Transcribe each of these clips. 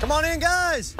Come on in, guys.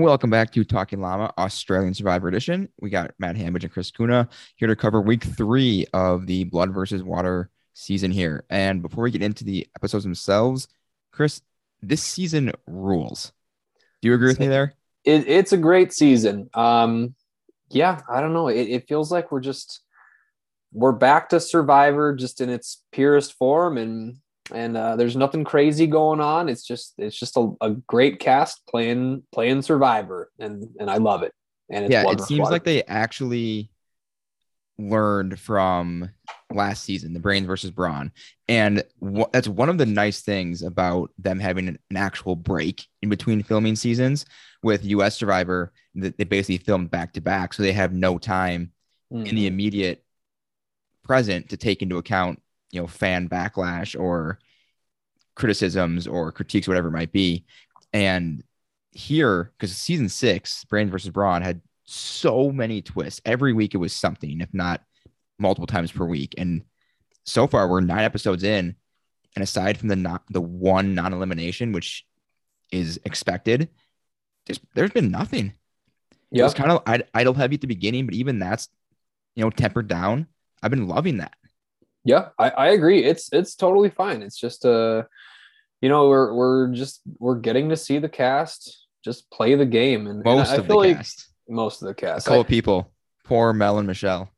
Welcome back to Talking Llama Australian Survivor Edition. We got Matt Hambidge and Chris Kuna here to cover week three of the Blood versus Water season here. And before we get into the episodes themselves, Chris, this season rules. Do you agree with me there? It, it's a great season. Um, yeah, I don't know. It, it feels like we're just we're back to Survivor, just in its purest form, and and uh, there's nothing crazy going on. It's just it's just a, a great cast playing playing Survivor, and and I love it. And it's yeah, it seems Water. like they actually learned from last season, the Brains versus Brawn, and wh- that's one of the nice things about them having an, an actual break in between filming seasons. With U.S. Survivor, that they basically filmed back to back, so they have no time in the Mhm. immediate present to take into account, you know, fan backlash or criticisms or critiques, whatever it might be. And here, because season six, Brains versus Brawn had so many twists. Every week it was something, if not multiple times per week. And so far we're nine episodes in. And aside from the not the one non-elimination, which is expected, there's there's been nothing. It was Yep. kind of id- idol heavy at the beginning, but even that's you know tempered down. I've been loving that. Yeah, I, I agree. It's it's totally fine. It's just uh you know, we're we're just we're getting to see the cast just play the game and, and Most I of the feel like cast, most of the cast. couple I- of people, poor Mel and Michelle.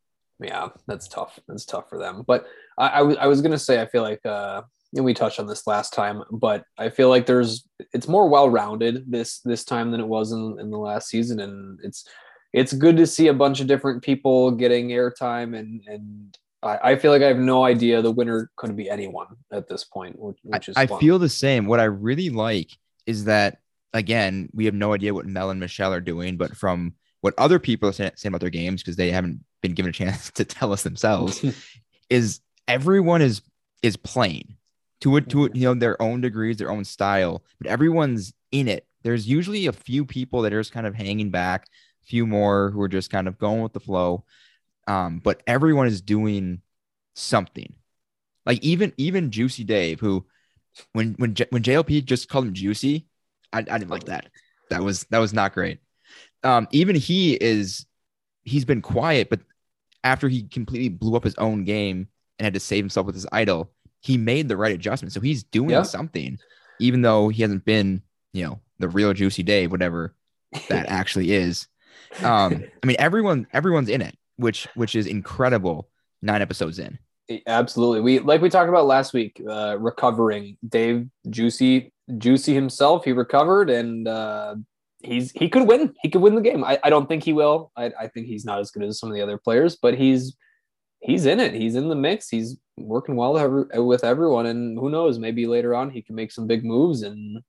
yeah, that's tough. That's tough for them. But I, I was I was gonna say I feel like uh and we touched on this last time, but I feel like there's it's more well rounded this this time than it was in, in the last season, and it's it's good to see a bunch of different people getting airtime and and I, I feel like I have no idea the winner could be anyone at this point, which, I, which is I fun. feel the same. What I really like is that again, we have no idea what Mel and Michelle are doing, but from what other people are saying, saying about their games because they haven't been given a chance to tell us themselves, is everyone is is playing to it to it, you know their own degrees, their own style, but everyone's in it. There's usually a few people that are just kind of hanging back, a few more who are just kind of going with the flow. Um, but everyone is doing something. Like even even Juicy Dave, who when when J- when JLP just called him Juicy, I, I didn't like that. That was that was not great. Um, even he is he's been quiet, but after he completely blew up his own game and had to save himself with his idol, he made the right adjustment. So he's doing Yeah. something, even though he hasn't been, you know, the real Juicy Dave, whatever that actually is. Um, I mean, everyone everyone's in it, which which is incredible. Nine episodes in. Absolutely. We like we talked about last week, uh, recovering Dave Juicy Juicy himself. He recovered and uh, he's he could win. He could win the game. I, I don't think he will. I, I think he's not as good as some of the other players, but he's he's in it. He's in the mix. He's working well with everyone, and who knows? Maybe later on he can make some big moves, and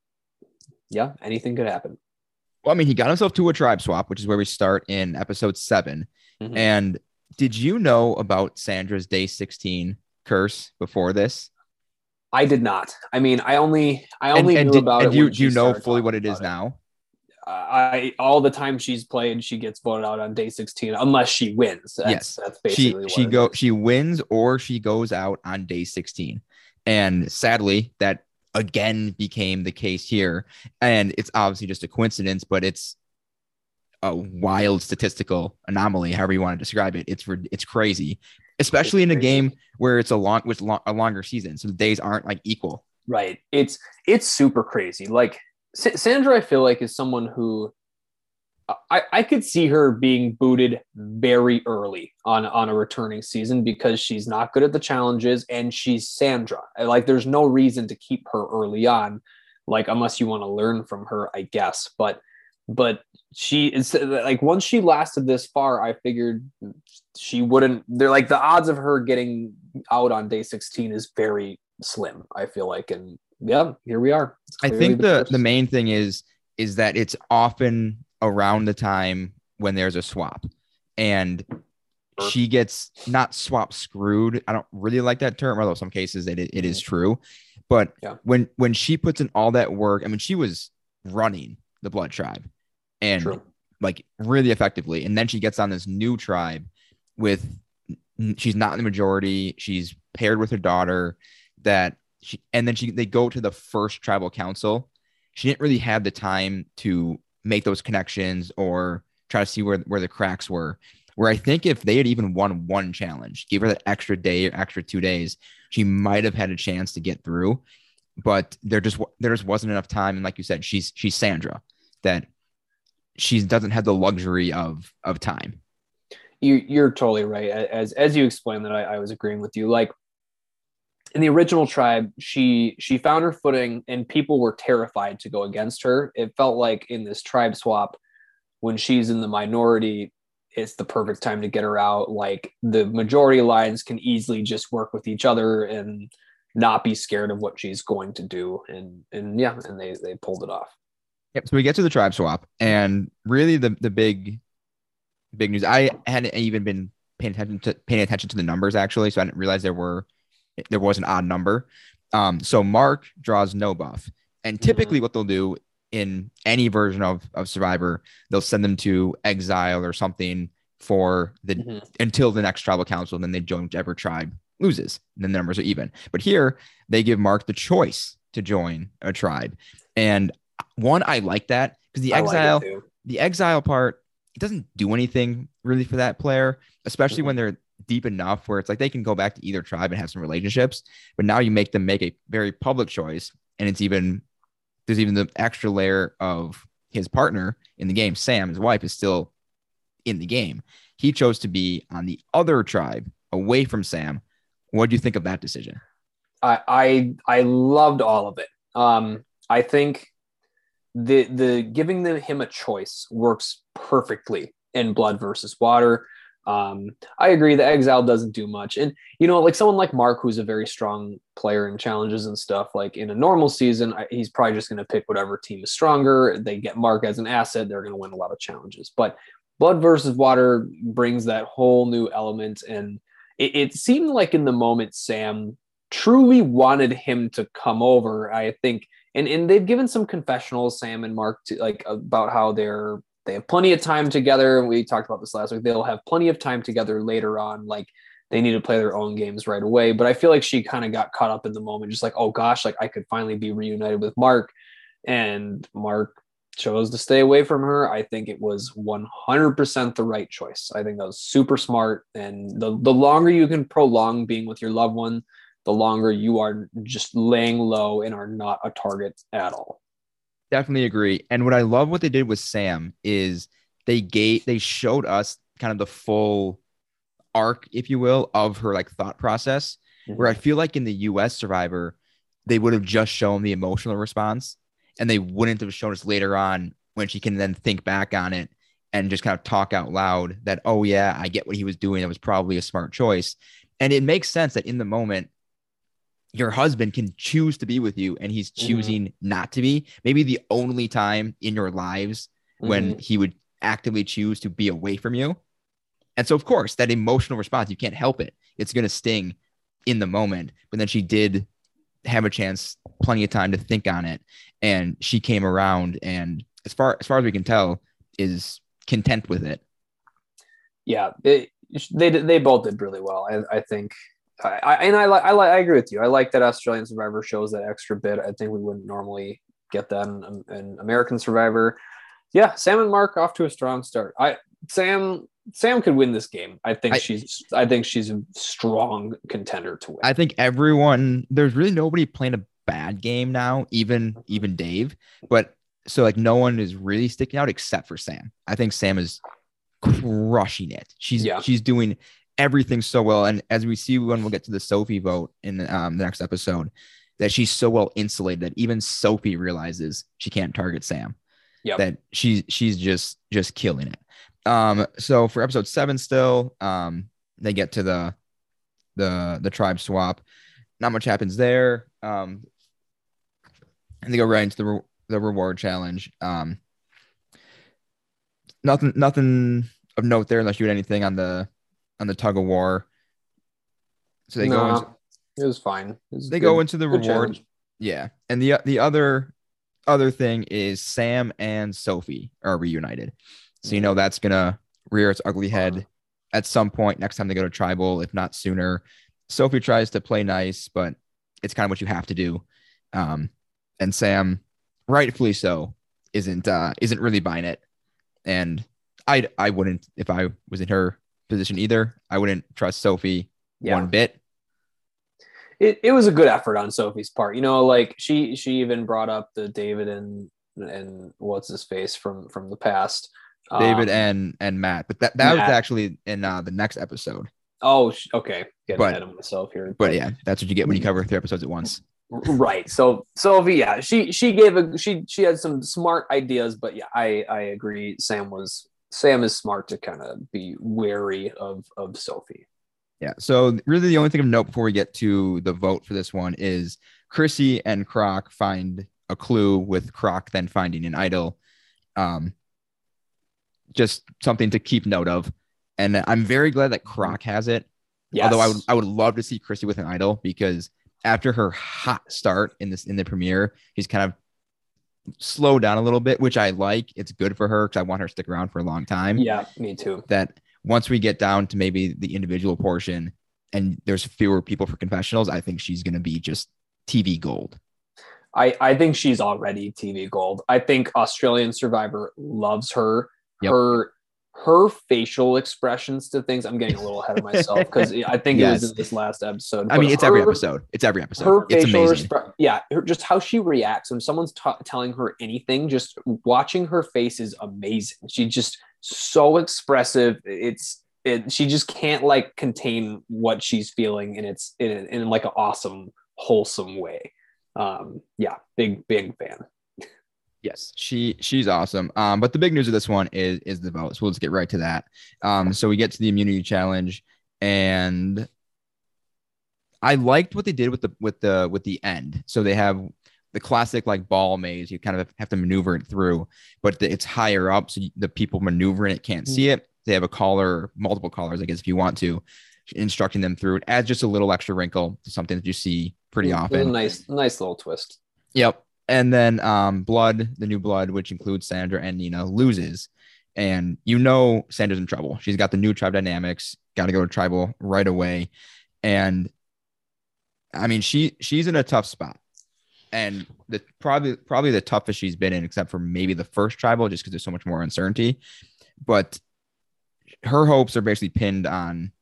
yeah, anything could happen. Well, I mean, he got himself to a tribe swap, which is where we start in episode 7 Mhm. And did you know about Sandra's day 16 curse before this? I did not. I mean, I only I only and knew did- about and it. you do you know fully what it is about now? I all the time she's played, she gets voted out on day 16 unless she wins. That's, Yes. that's She basically she what it go is. she wins or she goes out on day 16. And sadly, that again became the case here. And it's obviously just a coincidence, but it's a wild statistical anomaly, however you want to describe it. It's it's crazy, especially in a game where it's a long with a longer season, so the days aren't like equal. Right. It's it's super crazy. Like Sa- Sandra, I feel like is someone who uh, I, I could see her being booted very early on on a returning season because she's not good at the challenges and she's Sandra. Like there's no reason to keep her early on, like unless you want to learn from her, I guess. But but she is like once she lasted this far, I figured she wouldn't. They're like the odds of her getting out on day 16 is very slim. I feel like, and yeah, here we are. I think the first. the main thing is is that it's often around the time when there's a swap, and she gets not swap screwed. I don't really like that term, although some cases it it is true. But Mm-hmm. Yeah. when when she puts in all that work, I mean, she was running the Blood Tribe, and True. like really effectively, and then she gets on this new tribe with she's not in the majority. She's paired with her daughter that she and then she they go to the first tribal council. She didn't really have the time to make those connections or try to see where, where the cracks were. Where I think if they had even won one challenge, give her that extra day or extra two days, she might have had a chance to get through. But there just there just wasn't enough time. And like you said, she's she's Sandra, that she doesn't have the luxury of of time. you you're totally right. As as you explained that, I, I was agreeing with you. Like in the original tribe, she she found her footing, and people were terrified to go against her. It felt like in this tribe swap, when she's in the minority, it's the perfect time to get her out. Like the majority lines can easily just work with each other and not be scared of what she's going to do. And and yeah, and they they pulled it off. Yep. So we get to the tribe swap, and really the the big, big news. I hadn't even been paying attention to paying attention to the numbers actually, so I didn't realize there were there was an odd number. Um, so Mark draws no buff, and typically what they'll do in any version of of Survivor, they'll send them to exile or something for the Mhm. until the next tribal council, and then they join whichever tribe loses. And then the numbers are even. But here they give Mark the choice to join a tribe. And one, I like that because the I like exile, too. the exile part, it doesn't do anything really for that player, especially when they're deep enough where it's like they can go back to either tribe and have some relationships. But now you make them make a very public choice, and it's even there's even the extra layer of his partner in the game, Sam, his wife, is still in the game. He chose to be on the other tribe away from Sam. What do you think of that decision? I I I loved all of it. Um, I think the the giving the, him a choice works perfectly in Blood versus Water. Um, I agree. The exile doesn't do much, and you know, like someone like Mark, who's a very strong player in challenges and stuff. Like in a normal season, I, he's probably just going to pick whatever team is stronger. They get Mark as an asset. They're going to win a lot of challenges. But Blood versus Water brings that whole new element, and it, it seemed like in the moment Sam truly wanted him to come over. I think, and and they've given some confessionals, Sam and Mark, to like about how they're they have plenty of time together. We talked about this last week. They'll have plenty of time together later on. Like they need to play their own games right away. But I feel like she kind of got caught up in the moment, just like, oh gosh, like I could finally be reunited with Mark. And Mark chose to stay away from her. I think it was 100% the right choice. I think that was super smart. And the, the longer you can prolong being with your loved one, the longer you are just laying low and are not a target at all. Definitely agree. And what I love what they did with Sam is they gave they showed us kind of the full arc, if you will, of her like thought process. Where I mm-hmm. feel like in the US Survivor, they would have just shown the emotional response and they wouldn't have shown us later on when she can then think back on it and just kind of talk out loud that, oh yeah, I get what he was doing. That was probably a smart choice. And it makes sense that in the moment, your husband can choose to be with you and he's Mhm. choosing not to be. Maybe the only time in your lives when Mhm. he would actively choose to be away from you. And so, of course, that emotional response, you can't help it. It's going to sting in the moment. But then she did have a chance, plenty of time to think on it. And she came around and as far as far as we can tell, is content with it. yeah, it, they they both did really well. I, I think, I, I and I like I like I agree with you. I like that Australian Survivor shows that extra bit. I think we wouldn't normally get that in, in American Survivor. Yeah, Sam and Mark off to a strong start. I Sam Sam could win this game. I think I- she's I think she's a strong contender to win. I think everyone there's really nobody playing a bad game now, even even Dave. But so like no one is really sticking out except for Sam. I think Sam is crushing it. She's Yeah. she's doing everything so well. And as we see when we'll get to the Sophie vote in um, the next episode, that she's so well insulated that even Sophie realizes she can't target Sam. Yep. That she's she's just just killing it. Um, so for episode seven, still, um, they get to the the the tribe swap. Not much happens there. Um, and they go right into the re- the reward challenge. Um, nothing nothing of note there unless you had anything on the on the tug of war. So they go No, into, it was fine. It was they good- go into the reward. challenge. Yeah, and the the other other thing is Sam and Sophie are reunited. So you know that's gonna rear its ugly head at some point next time they go to tribal, if not sooner. Sophie tries to play nice, but it's kind of what you have to do. Um, and Sam, rightfully so, isn't uh, isn't really buying it. And I I wouldn't if I was in her position either. I wouldn't trust Sophie Yeah. one bit. it, it was a good effort on Sophie's part. You know, like she she even brought up the David and and what's his face from from the past. David Um, and and Matt, but that that was actually in uh, the next episode. oh okay, getting But- ahead of myself here. But yeah, that's what you get when you cover three episodes at once. right. So Sophie, yeah, she she gave a she she had some smart ideas, but yeah, I I agree. Sam was Sam is smart to kind of be wary of of Sophie. Yeah. So really, the only thing of note before we get to the vote for this one is Chrissy and Croc find a clue with Croc then finding an idol. Um, just something to keep note of. And I'm very glad that Croc has it. Yes. Although I would I would love to see Chrissy with an idol because after her hot start in this in the premiere, he's kind of slowed down a little bit, which I like. It's good for her because I want her to stick around for a long time yeah, me too. that once we get down to maybe the individual portion and there's fewer people for confessionals, I think she's going to be just TV gold. I, I think she's already TV gold. I think Australian Survivor loves her. Yep. Her her facial expressions to things. I'm getting a little ahead of myself because I think it Yes. was in this last episode. I mean, it's every episode. It's every episode. Her it's facial amazing. expre- yeah, her, just how she reacts when someone's ta telling her anything. Just watching her face is amazing. She's just so expressive. It's it. She just can't like contain what she's feeling, and it's in, in like an awesome, wholesome way. Um, yeah, big big fan. Yes, she she's awesome. Um, but the big news of this one is is the vote. So let's get right to that. Um, so we get to the immunity challenge, and I liked what they did with the with the with the end. So they have the classic like ball maze. You kind of have to maneuver it through, but the, it's higher up, so the people maneuvering it can't see it. They have a caller, multiple callers, I guess, if you want to, instructing them through it. Adds just a little extra wrinkle to something that you see pretty often. A nice nice little twist. Yep. And then um Blood, the new blood, which includes Sandra and Nina, loses. And you know Sandra's in trouble. She's got the new tribe dynamics, got to go to tribal right away. And I mean, she she's in a tough spot. And the probably probably the toughest she's been in, except for maybe the first tribal, just because there's so much more uncertainty. But her hopes are basically pinned on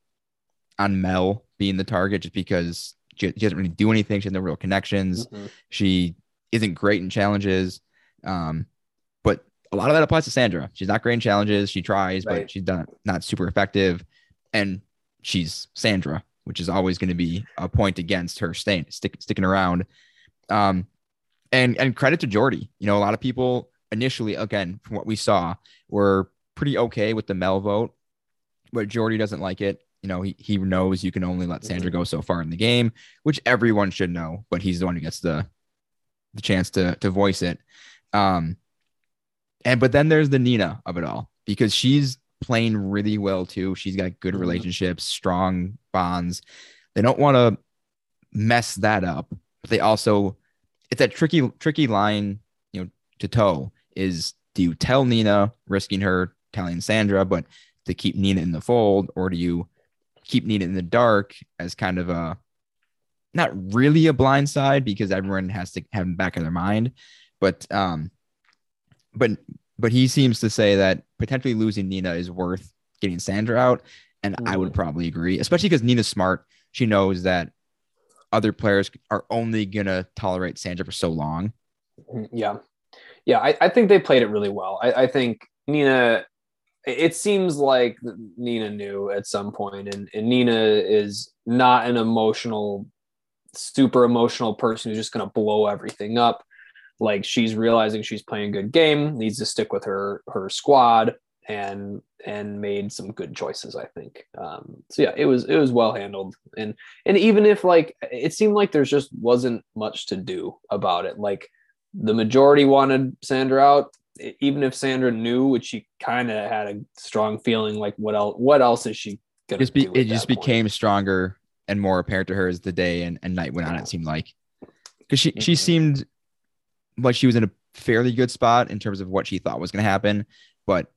on Mel being the target, just because she, she doesn't really do anything. She has no real connections. Mhm. She isn't great in challenges. Um, but a lot of that applies to Sandra. She's not great in challenges. She tries, Right. but she's not, not super effective. And she's Sandra, which is always going to be a point against her staying stick, sticking around. Um, and and credit to Jordy. You know, a lot of people initially, again, from what we saw, were pretty okay with the Mel vote, but Jordy doesn't like it. You know, he, he knows you can only let Sandra go so far in the game, which everyone should know, but he's the one who gets the the chance to to voice it. Um, and but then there's the Nina of it all because she's playing really well too. She's got good Mhm. relationships, strong bonds. They don't want to mess that up, but they also it's that tricky tricky line, you know, to toe is do you tell Nina, risking her telling Sandra, but to keep Nina in the fold, or do you keep Nina in the dark as kind of a not really a blind side because everyone has to have him back in their mind, but um, but but he seems to say that potentially losing Nina is worth getting Sandra out, and I would probably agree, especially because Nina's smart. She knows that other players are only gonna tolerate Sandra for so long. Mhm. Yeah. Yeah. I, I think they played it really well. I, I think Nina, it seems like Nina knew at some point, and, and Nina is not an emotional, super emotional person who's just going to blow everything up. Like she's realizing she's playing a good game, needs to stick with her her squad, and and made some good choices. I think. Um, so yeah, it was it was well handled, and and even if like it seemed like there's just wasn't much to do about it, like the majority wanted Sandra out. Even if Sandra knew, which she kind of had a strong feeling, like what else? What else is she gonna just be, do? it just point? became stronger and more apparent to her as the day and, and night went on. It seemed like because she she seemed like she was in a fairly good spot in terms of what she thought was going to happen, but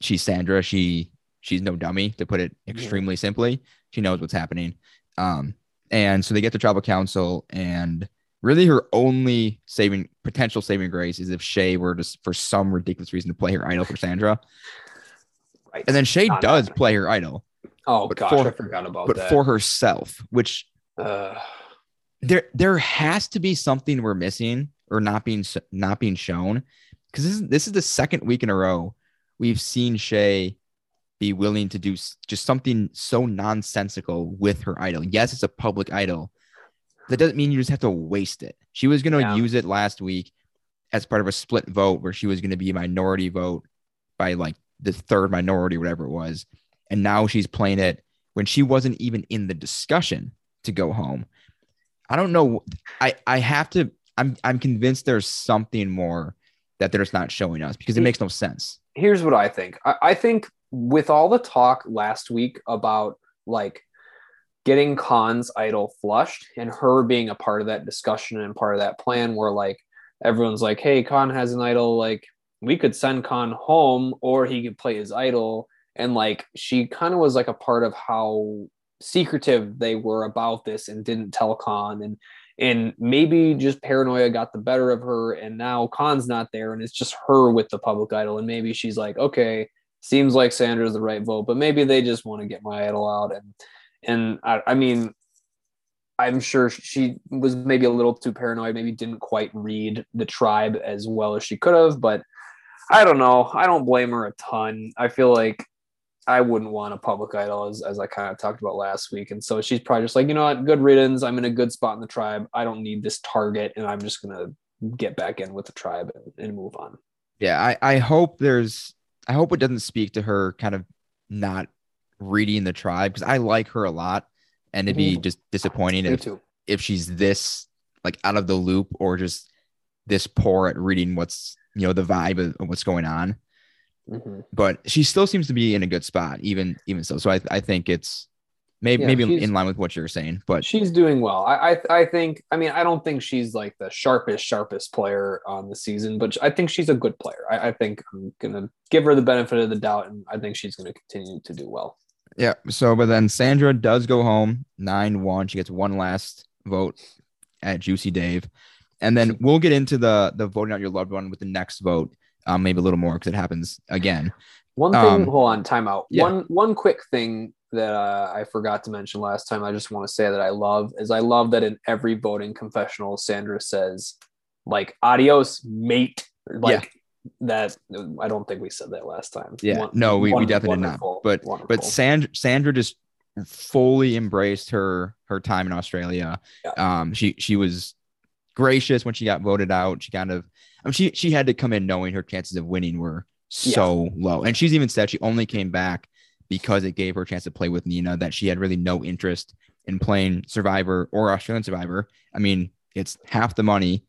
she's Sandra. She she's no dummy to put it Yeah. extremely simply. She knows what's happening. Um, and so they get to tribal council, and really her only saving potential saving grace is if Shay were to for some ridiculous reason to play her idol for Sandra, Right. and then Shay Not does happening. play her idol, oh but gosh, for- I forgot about but that. But for herself, which uh, there there has to be something we're missing or not being not being shown because this is this is the second week in a row we've seen Shay be willing to do just something so nonsensical with her idol. Yes, it's a public idol. That doesn't mean you just have to waste it. She was going to Yeah. use it last week as part of a split vote where she was going to be a minority vote by like the third minority, whatever it was. And now she's playing it when she wasn't even in the discussion to go home. I don't know. I I have to. I'm I'm convinced there's something more that they're just not showing us because it makes no sense. here's what I think. I, I think with all the talk last week about like getting Khan's idol flushed and her being a part of that discussion and part of that plan where like everyone's like, hey, Khan has an idol, like we could send Khan home or he could play his idol. And like she kind of was like a part of how secretive they were about this and didn't tell Khan. And and maybe just paranoia got the better of her and now Khan's not there and it's just her with the public idol. And maybe she's like okay seems like Sandra's the right vote but maybe they just want to get my idol out. And and I, I mean I'm sure she was maybe a little too paranoid maybe didn't quite read the tribe as well as she could have but I don't know. I don't blame her a ton. I feel like I wouldn't want a public idol as, as I kind of talked about last week. And so she's probably just like, you know what, good riddance. I'm in a good spot in the tribe. I don't need this target and I'm just gonna get back in with the tribe and, and move on. Yeah, I, I hope there's I hope it doesn't speak to her kind of not reading the tribe because I like her a lot. And it'd be Mhm. just disappointing Me if, too. if she's this like out of the loop or just this poor at reading what's you know the vibe of, of what's going on. Mhm. But she still seems to be in a good spot, even even so. So I, I think it's maybe Yeah, maybe in line with what you're saying. But She's doing well. I, I I think. I mean, I don't think she's like the sharpest sharpest player on the season, but I think she's a good player. I, I think I'm gonna give her the benefit of the doubt, and I think she's gonna continue to do well. Yeah. So, but then Sandra does go home 9 1. She gets one last vote at Juicy Dave. And then we'll get into the the voting out your loved one with the next vote, um, maybe a little more because it happens again. One thing, Um, hold on, time out. yeah. One one quick thing that uh, I forgot to mention last time. I just want to say that I love is I love that in every voting confessional, Sandra says like "adios, mate." Like that. I don't think we said that last time. Yeah. Won- no, we, we definitely did not. But but. Sandra Sandra just fully embraced her her time in Australia. Yeah. Um, she she was gracious when she got voted out. She kind of I mean, she she had to come in knowing her chances of winning were so low. And she's even said she only came back because it gave her a chance to play with Nina, that she had really no interest in playing Survivor or Australian Survivor. I mean, it's half the money,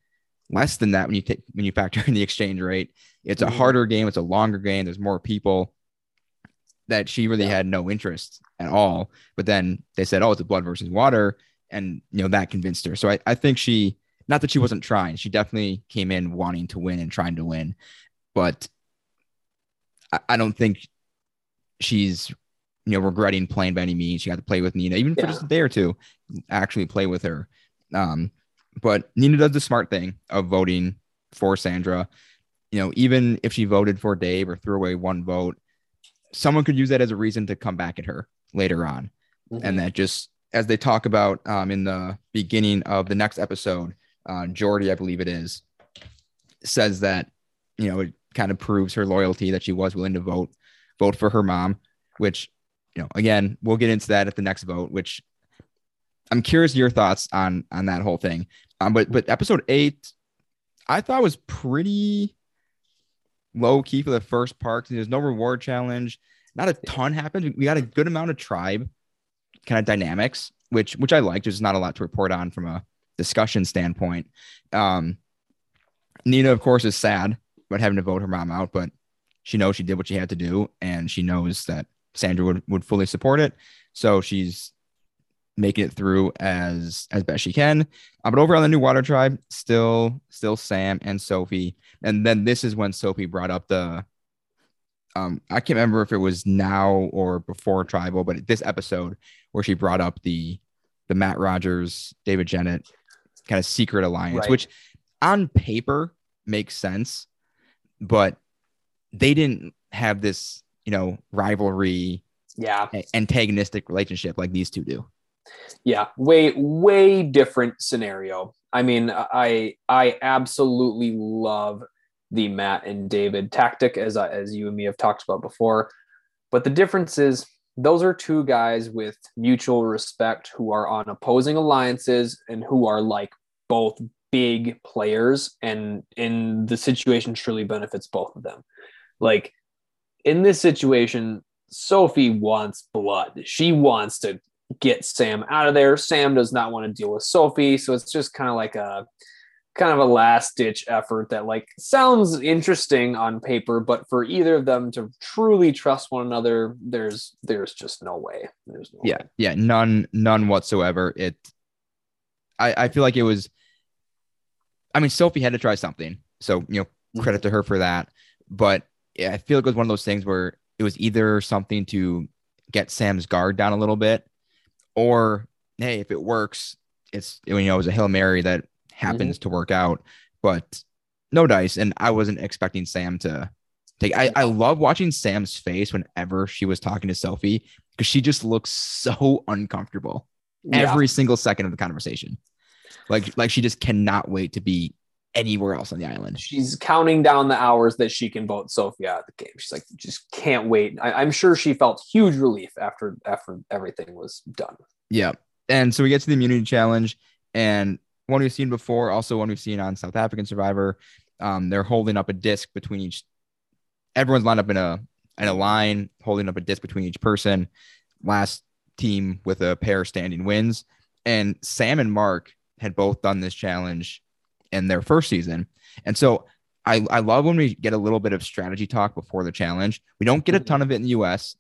less than that when you take when you factor in the exchange rate. It's a Mhm. harder game, it's a longer game, there's more people that she really Yeah. had no interest at all. But then they said, Oh, it's a blood versus water. And you know, that convinced her. So I, I think she not that she wasn't trying, she definitely came in wanting to win and trying to win. But I, I don't think she's you know regretting playing by any means. She got to play with Nina, even for just a day or two, actually play with her. Um, but Nina does the smart thing of voting for Sandra. You know, even if she voted for Dave or threw away one vote, someone could use that as a reason to come back at her later on Mhm. and that just as they talk about um, in the beginning of the next episode, uh, Jordy, I believe it is, says that you know it kind of proves her loyalty that she was willing to vote vote for her mom, which you know again we'll get into that at the next vote. Which I'm curious your thoughts on on that whole thing. Um, but but episode eight, I thought was pretty low key for the first part. There's no reward challenge. Not a ton happened. We got a good amount of tribe kind of dynamics, which which I liked. There's not a lot to report on from a discussion standpoint. Um, Nina, of course, is sad about having to vote her mom out, but she knows she did what she had to do, and she knows that Sandra would, would fully support it. So she's making it through as as best she can. Uh, but over on the new water tribe, still still Sam and Sophie. And then this is when Sophie brought up the um I can't remember if it was now or before tribal, but this episode where she brought up the the Matt Rogers, David Genat kind of secret alliance, Right. which on paper makes sense, but they didn't have this, you know, rivalry, Yeah. antagonistic relationship like these two do. Yeah, way way different scenario. I mean, I I absolutely love the Matt and David tactic as I, as you and me have talked about before. But the difference is those are two guys with mutual respect who are on opposing alliances and who are like both big players and in the situation truly benefits both of them. Like in this situation, Sophie wants blood. She wants to get Sam out of there. Sam does not want to deal with Sophie, so it's just kind of like a kind of a last ditch effort that like sounds interesting on paper, but for either of them to truly trust one another, there's there's just no way. There's no Yeah, way. yeah, none, none whatsoever. It, I, I feel like it was. I mean, Sophie had to try something, so you know, credit mm-hmm. to her for that. But yeah, I feel like it was one of those things where it was either something to get Sam's guard down a little bit, or hey, if it works, it's you know, it was a hail mary that Mm-hmm. happens to work out. But no dice, and I wasn't expecting Sam to take. I, I love watching Sam's face whenever she was talking to Sophie because she just looks so uncomfortable Yeah. every single second of the conversation. Like like she just cannot wait to be anywhere else on the island. She's counting down the hours that she can vote Sophie out of the game. She's like, just can't wait. I, I'm sure she felt huge relief after after everything was done. Yeah. And so we get to the immunity challenge and one we've seen before, also one we've seen on South African Survivor. Um, they're holding up a disc between each everyone's lined up in a in a line, holding up a disc between each person. Last team with a pair standing wins. And Sam and Mark had both done this challenge in their first season. And so I, I love when we get a little bit of strategy talk before the challenge. We don't get a ton of it in the US.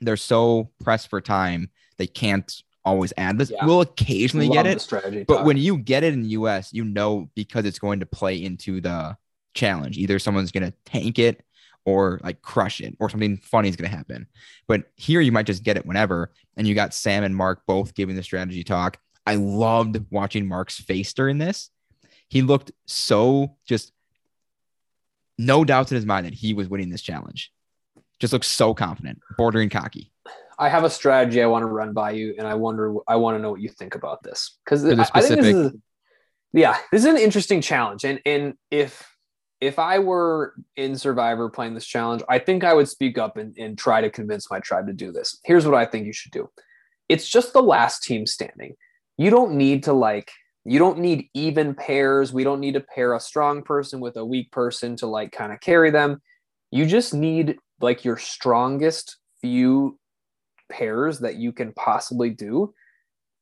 They're so pressed for time, they can't always add this. Yeah. We'll occasionally get Love the it, strategy. but talk. when you get it in the US, you know because it's going to play into the challenge. Either someone's going to tank it or like crush it or something funny is going to happen. But here you might just get it whenever. And you got Sam and Mark both giving the strategy talk. I loved watching Mark's face during this. He looked so just no doubts in his mind that he was winning this challenge. Just looks so confident, bordering cocky. I have a strategy I want to run by you, and I wonder, I want to know what you think about this because I, I think this is, yeah, this is an interesting challenge, and and if if I were in Survivor playing this challenge, I think I would speak up and, and try to convince my tribe to do this. Here's what I think you should do: it's just the last team standing. You don't need to like. You don't need even pairs. We don't need to pair a strong person with a weak person to like kind of carry them. You just need like your strongest few pairs that you can possibly do.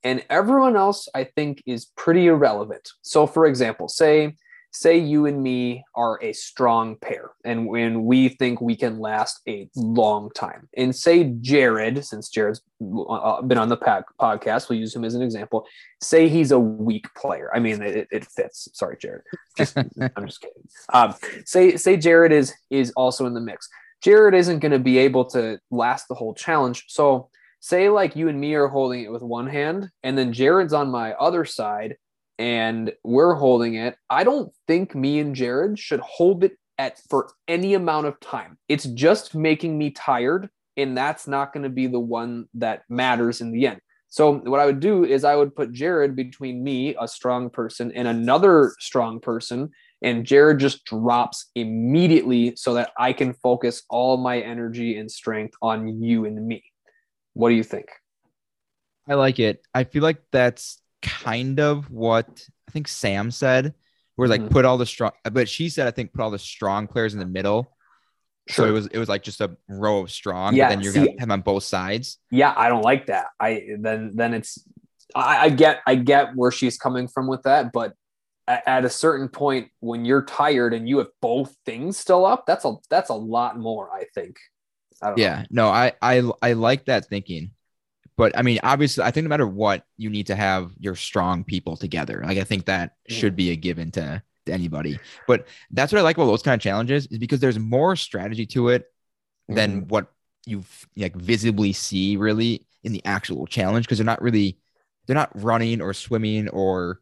And everyone else, I think, is pretty irrelevant. So, for example, say, say you and me are a strong pair, and when we think we can last a long time, and say Jared, since jared's been on the pod- podcast, we'll use him as an example. Say he's a weak player. I mean, it, it fits. Sorry, Jared. Just, I'm just kidding. Um, say, say Jared is is also in the mix. Jared isn't going to be able to last the whole challenge. So, say like you and me are holding it with one hand, and then Jared's on my other side, and we're holding it. I don't think me and Jared should hold it at for any amount of time. It's just making me tired, and that's not going to be the one that matters in the end. So, what I would do is I would put Jared between me, a strong person, and another strong person, and Jared just drops immediately so that I can focus all my energy and strength on you and me. What do you think? I like it. I feel like that's kind of what I think Sam said. Where like Mhm. put all the strong, but she said I think put all the strong players in the middle. So it was it was like just a row of strong. Yeah, but then you're see- gonna have them on both sides. yeah, I don't like that. I then then it's I, I get I get where she's coming from with that, but at a certain point when you're tired and you have both things still up, that's a that's a lot more, I think. I don't know. Yeah, no, I I I like that thinking. But I mean, obviously, I think no matter what, you need to have your strong people together. Like I think that Mm. should be a given to, to anybody. But that's what I like about those kind of challenges is because there's more strategy to it than Mhm. what you like visibly see really in the actual challenge because they're not really they're not running or swimming or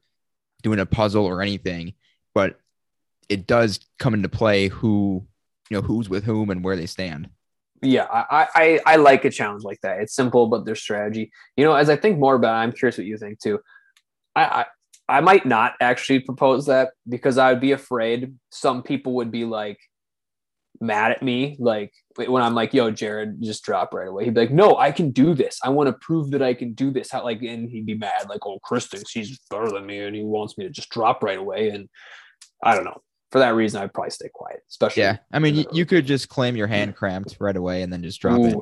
doing a puzzle or anything but it does come into play who you know who's with whom and where they stand yeah, I, I I like a challenge like that. It's simple, but there's strategy. You know, as I think more about it, I'm curious what you think too. I, I I might not actually propose that because I would be afraid some people would be like mad at me, like when I'm like, "Yo, Jared, just drop right away." He'd be like, "No, I can do this. I want to prove that I can do this." How like, and he'd be mad, like, "Oh, Chris thinks he's better than me, and he wants me to just drop right away." And I don't know. For that reason, I'd probably stay quiet, especially yeah i mean you, you could just claim your hand cramped right away and then just drop it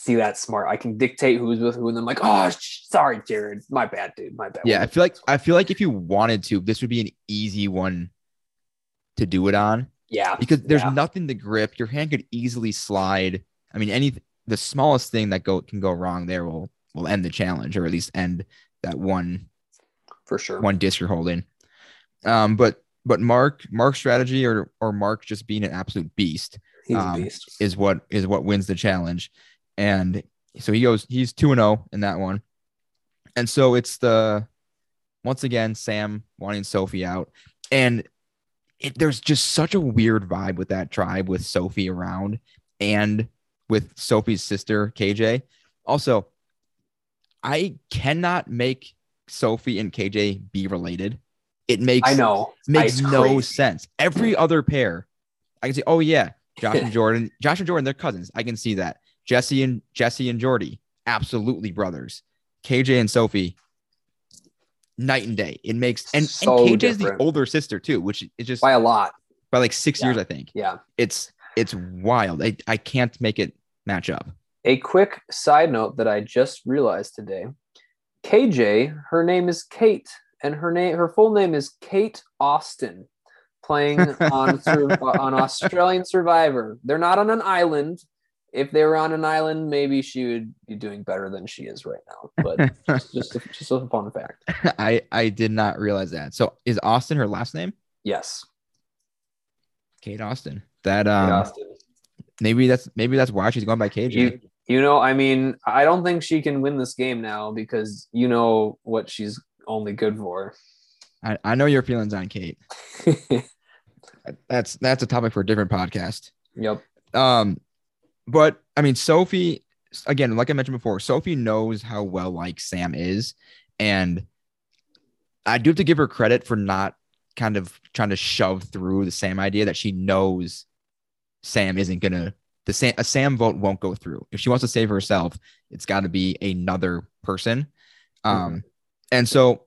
See that smart. I can dictate who's with who, and I'm like, oh, sh- sorry, Jared, my bad, dude, my bad. yeah i feel like i feel like if you wanted to this would be an easy one to do it on yeah, because there's Yeah. nothing to grip. Your hand could easily slide. I mean, any the smallest thing that go can go wrong there will will end the challenge, or at least end that one for sure. one disc you're holding. Um, but but Mark Mark's strategy or or Mark just being an absolute beast He's um, a beast. is what is what wins the challenge, and so he goes he's two and zero in that one, and so it's the once again Sam wanting Sophie out, and it, there's just such a weird vibe with that tribe with Sophie around and with Sophie's sister KJ. Also, I cannot make Sophie and KJ be related. It makes I know. makes no crazy. sense. Every other pair, I can say, oh yeah, Josh and Jordan, Josh and Jordan, they're cousins. I can see that. Jesse and Jesse and Jordy, absolutely brothers. KJ and Sophie, night and day. It makes and, So and KJ is the older sister too, which is just by a lot. By like six Yeah. years, I think. Yeah. It's it's wild. I, I can't make it match up. A quick side note that I just realized today: KJ, her name is Kate, and her name, her full name is Kate Austin, playing on on Australian Survivor. They're not on an island. If they were on an island, maybe she would be doing better than she is right now. But just just a, just a fun fact. I I did not realize that. So is Austin her last name? Yes, Kate Austin. That um Austin. maybe that's maybe that's why she's going by KJ. You, you know, I mean, I don't think she can win this game now because you know what she's only good for. I, I know your feelings on Kate. That's that's a topic for a different podcast. yep. Um, but I mean, Sophie, again, like I mentioned before, Sophie knows how well like Sam is, and I do have to give her credit for not kind of trying to shove through the Sam idea that she knows Sam isn't gonna the Sam a Sam vote won't go through. If she wants to save herself, it's got to be another person. Um, and so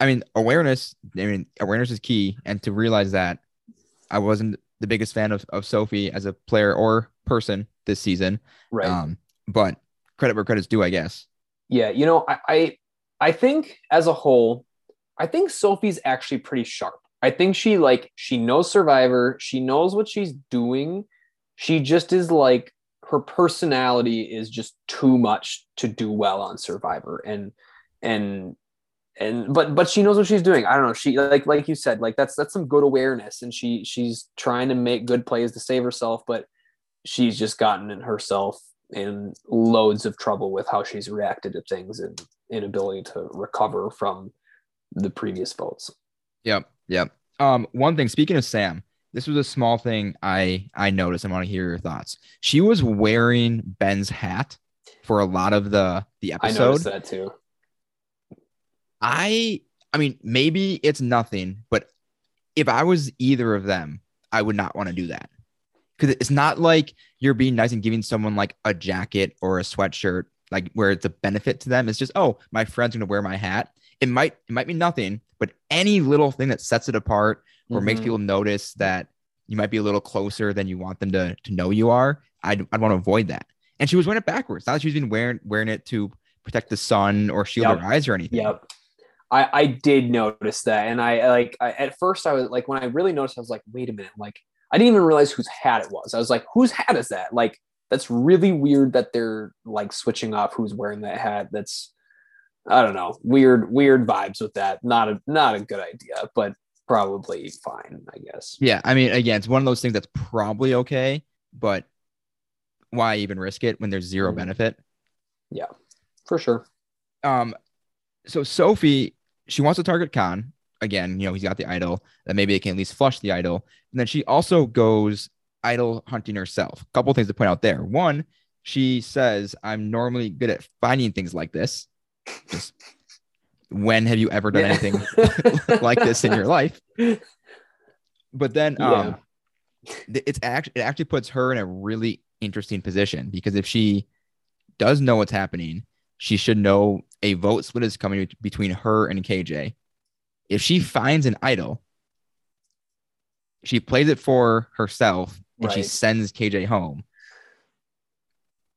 I mean, awareness. I mean, awareness is key, and to realize that I wasn't the biggest fan of, of Sophie as a player or person this season. Right. Um, but credit where credit's due, I guess. yeah. You know, I, I I think as a whole, I think Sophie's actually pretty sharp. I think she like she knows Survivor. She knows what she's doing. She just is like her personality is just too much to do well on Survivor, and and and but but she knows what she's doing. I don't know. She like like you said, like that's that's some good awareness, and she she's trying to make good plays to save herself, but she's just gotten in herself in loads of trouble with how she's reacted to things and inability to recover from the previous votes. Yep. Yep. Um, one thing, speaking of Sam, this was a small thing I I noticed. I want to hear your thoughts. She was wearing Ben's hat for a lot of the the episode. I noticed that too. I I mean, maybe it's nothing, but if I was either of them, I would not want to do that. Because it's not like you're being nice and giving someone like a jacket or a sweatshirt, like where it's a benefit to them. It's just, oh, my friend's gonna wear my hat. It might it might be nothing, but any little thing that sets it apart or makes Mhm. people notice that you might be a little closer than you want them to to know you are, I'd, I'd want to avoid that. And she was wearing it backwards. Not that she's been wearing wearing it to protect the sun or shield Yep. her eyes or anything. Yep. I, I did notice that, and I like I, at first I was like when I really noticed, I was like, wait a minute, like I didn't even realize whose hat it was. I was like, whose hat is that? Like that's really weird that they're like switching off who's wearing that hat. That's I don't know, weird weird vibes with that. Not a not a good idea, but probably fine, I guess. Yeah, I mean, again, it's one of those things that's probably okay, but why even risk it when there's 0 Mhm. benefit? Yeah, for sure. Um, so Sophie, she wants to target Khan again. You know, he's got the idol that maybe they can at least flush the idol, and then she also goes idol hunting herself. A couple things to point out there. One, she says, "I'm normally good at finding things like this." Just when have you ever done Yeah. anything like this in your life? But then, Yeah. um, it's actually it actually puts her in a really interesting position because if she does know what's happening, she should know a vote split is coming between her and KJ. If she finds an idol, she plays it for herself and she sends KJ home.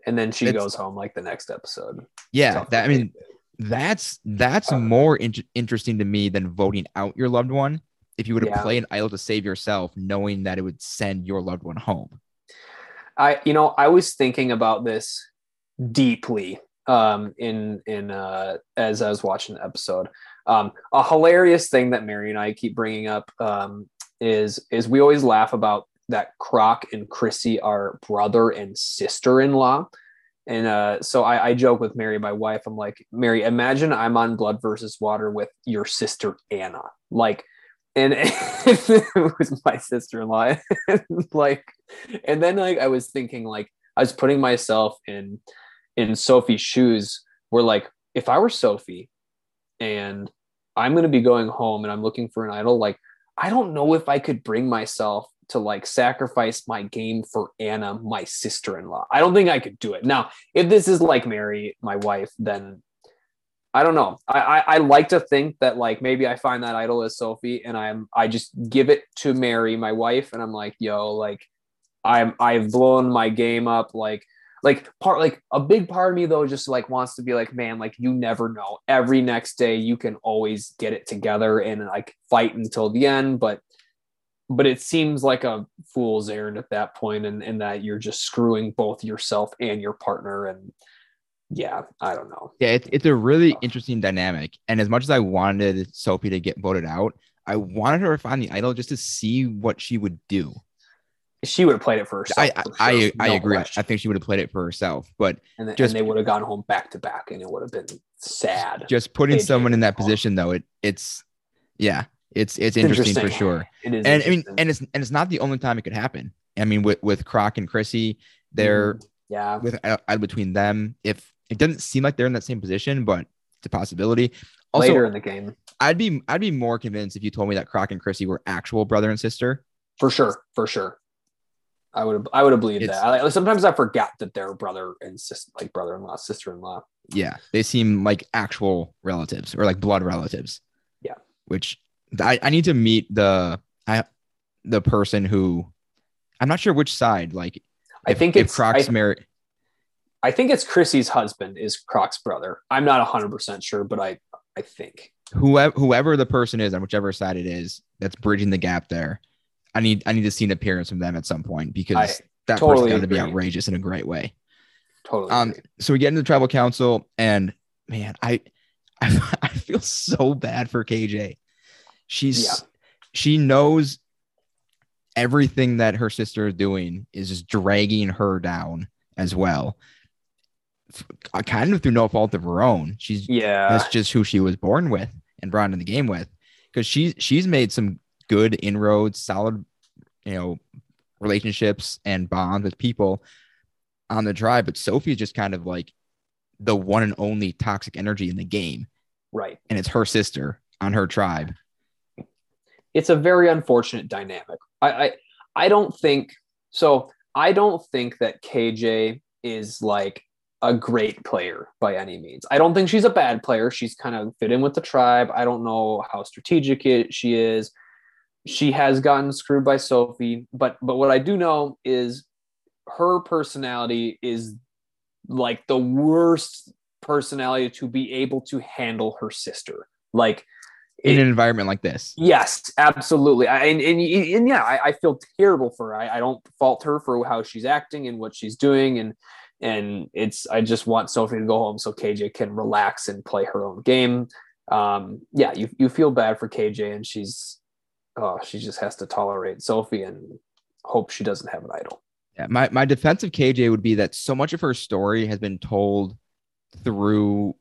And then she It's- goes home like the next episode. Yeah, that I mean that's that's Uh, more in- interesting to me than voting out your loved one. If you were to Yeah. play an idol to save yourself, knowing that it would send your loved one home. I you know I was thinking about this deeply um in in uh as I was watching the episode. Um a hilarious thing that Mary and I keep bringing up um is is we always laugh about that Croc and Chrissy are brother and sister-in-law. And uh, so I, I joke with Mary, my wife. I'm like, Mary, imagine I'm on Blood versus Water with your sister Anna. Like, and it was my sister-in-law. like, and then like I was thinking, like, I was putting myself in in Sophie's shoes. Where like, if I were Sophie, and I'm gonna be going home and I'm looking for an idol, like, I don't know if I could bring myself to like sacrifice my game for Anna, my sister-in-law. I don't think I could do it. Now, if this is like Mary, my wife, then I don't know. I, I I like to think that like maybe I find that idol as Sophie and I'm I just give it to Mary, my wife, and I'm like, yo, like I'm I've blown my game up. Like like part like a big part of me though just like wants to be like, man, like you never know. Every next day you can always get it together and like fight until the end, but but it seems like a fool's errand at that point and, and that you're just screwing both yourself and your partner and yeah i don't know Yeah, it's it's a really interesting dynamic. And as much as I wanted Sophie to get voted out, I wanted her to find the idol just to see what she would do. She would have played it for herself I for I, sure, I, I no agree. question. I think she would have played it for herself. But and, then, just- and they would have gone home back to back and it would have been sad just putting AJ someone in that position though, it it's yeah, it's it's interesting, for sure. it is And I mean, and it's and it's not the only time it could happen. I mean, with with Croc and Chrissy, they're yeah with uh, between them. If it doesn't seem like they're in that same position, but it's a possibility. Also, later in the game I'd be I'd be more convinced if you told me that Croc and Chrissy were actual brother and sister. for sure for sure i would have i would have believed It's- that I, sometimes i forgot that they're brother and sister like brother-in-law sister-in-law Yeah, they seem like actual relatives or like blood relatives. Yeah. Which I, I need to meet the I the person who I'm not sure which side. Like i if, think if it's Croc's I, married. I think it's chrissy's husband is croc's brother i'm not 100% sure but i i think Whoever whoever the person is on whichever side it is that's bridging the gap there. I need I need to see an appearance from them at some point because I that totally person's got to be outrageous in a great way. totally Um, agree. so we get into the tribal council, and man, I, I, I feel so bad for KJ. She's Yeah. she knows everything that her sister is doing is just dragging her down as well. Uh, Kind of through no fault of her own. She's yeah that's just who she was born with and brought into the game with. Because she's she's made some good inroads, solid, you know, relationships and bonds with people on the drive. But Sophie is just kind of like the one and only toxic energy in the game. right And it's her sister on her tribe. it's a very unfortunate dynamic. I, I I don't think so. I don't think that KJ is like a great player by any means. I don't think she's a bad player. She's kind of fit in with the tribe. I don't know how strategic it, she is. She has gotten screwed by Sophie, but but what I do know is her personality is like the worst personality to be able to handle her sister. Like in it- an environment like this. Yes, absolutely. I, and, and and yeah, I, I feel terrible for her. I, I don't fault her for how she's acting and what she's doing, and and it's I just want Sophie to go home so KJ can relax and play her own game. Um, yeah, you you feel bad for KJ, and she's oh she just has to tolerate Sophie and hope she doesn't have an idol. Yeah, my my defense of KJ would be that so much of her story has been told through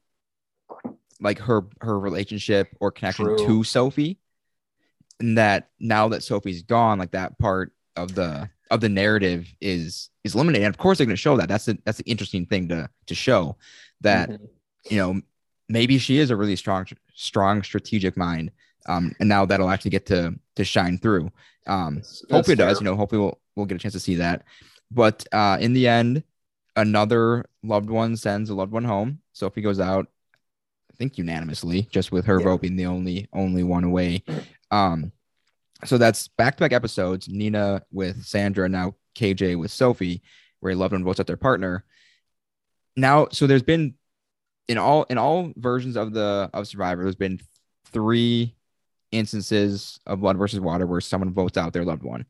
like her her relationship or connection True. to Sophie, and that now that Sophie's gone, like that part of the of the narrative is is eliminated. And of course, they're going to show that. That's the that's the interesting thing to to show that Mhm. you know maybe she is a really strong strong strategic mind, um, and now that'll actually get to to shine through. Um, That's- hopefully it does. fair. You know, hopefully we'll we'll get a chance to see that. But uh, in the end, another loved one sends a loved one home. Sophie goes out, I think unanimously, just with her Yeah. vote being the only only one away. Um, so that's back to back episodes. Nina with Sandra, now KJ with Sophie, where a loved one votes out their partner. Now, so there's been in all in all versions of the of Survivor, there's been three instances of blood versus water where someone votes out their loved one.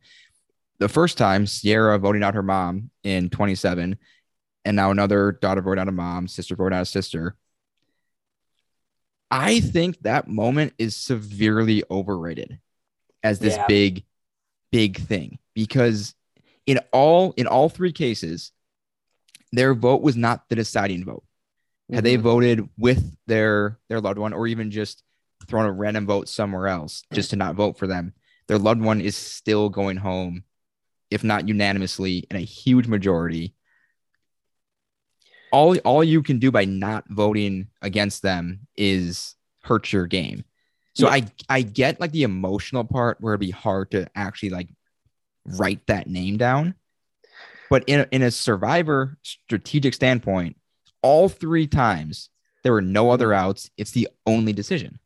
The first time, Ciera voting out her mom in 27, and now another daughter voted out a mom, sister voted out a sister. I think that moment is severely overrated as this Yeah. big, big thing because in all in all three cases, their vote was not the deciding vote. Had they Mhm. voted with their their loved one, or even just thrown a random vote somewhere else just to not vote for them, their loved one is still going home, if not unanimously, in a huge majority. All all you can do by not voting against them is hurt your game. So Yeah. I I get like the emotional part where it'd be hard to actually like write that name down. But in a, in a survivor strategic standpoint, all three times there were no other mm-hmm. outs. It's the only decision.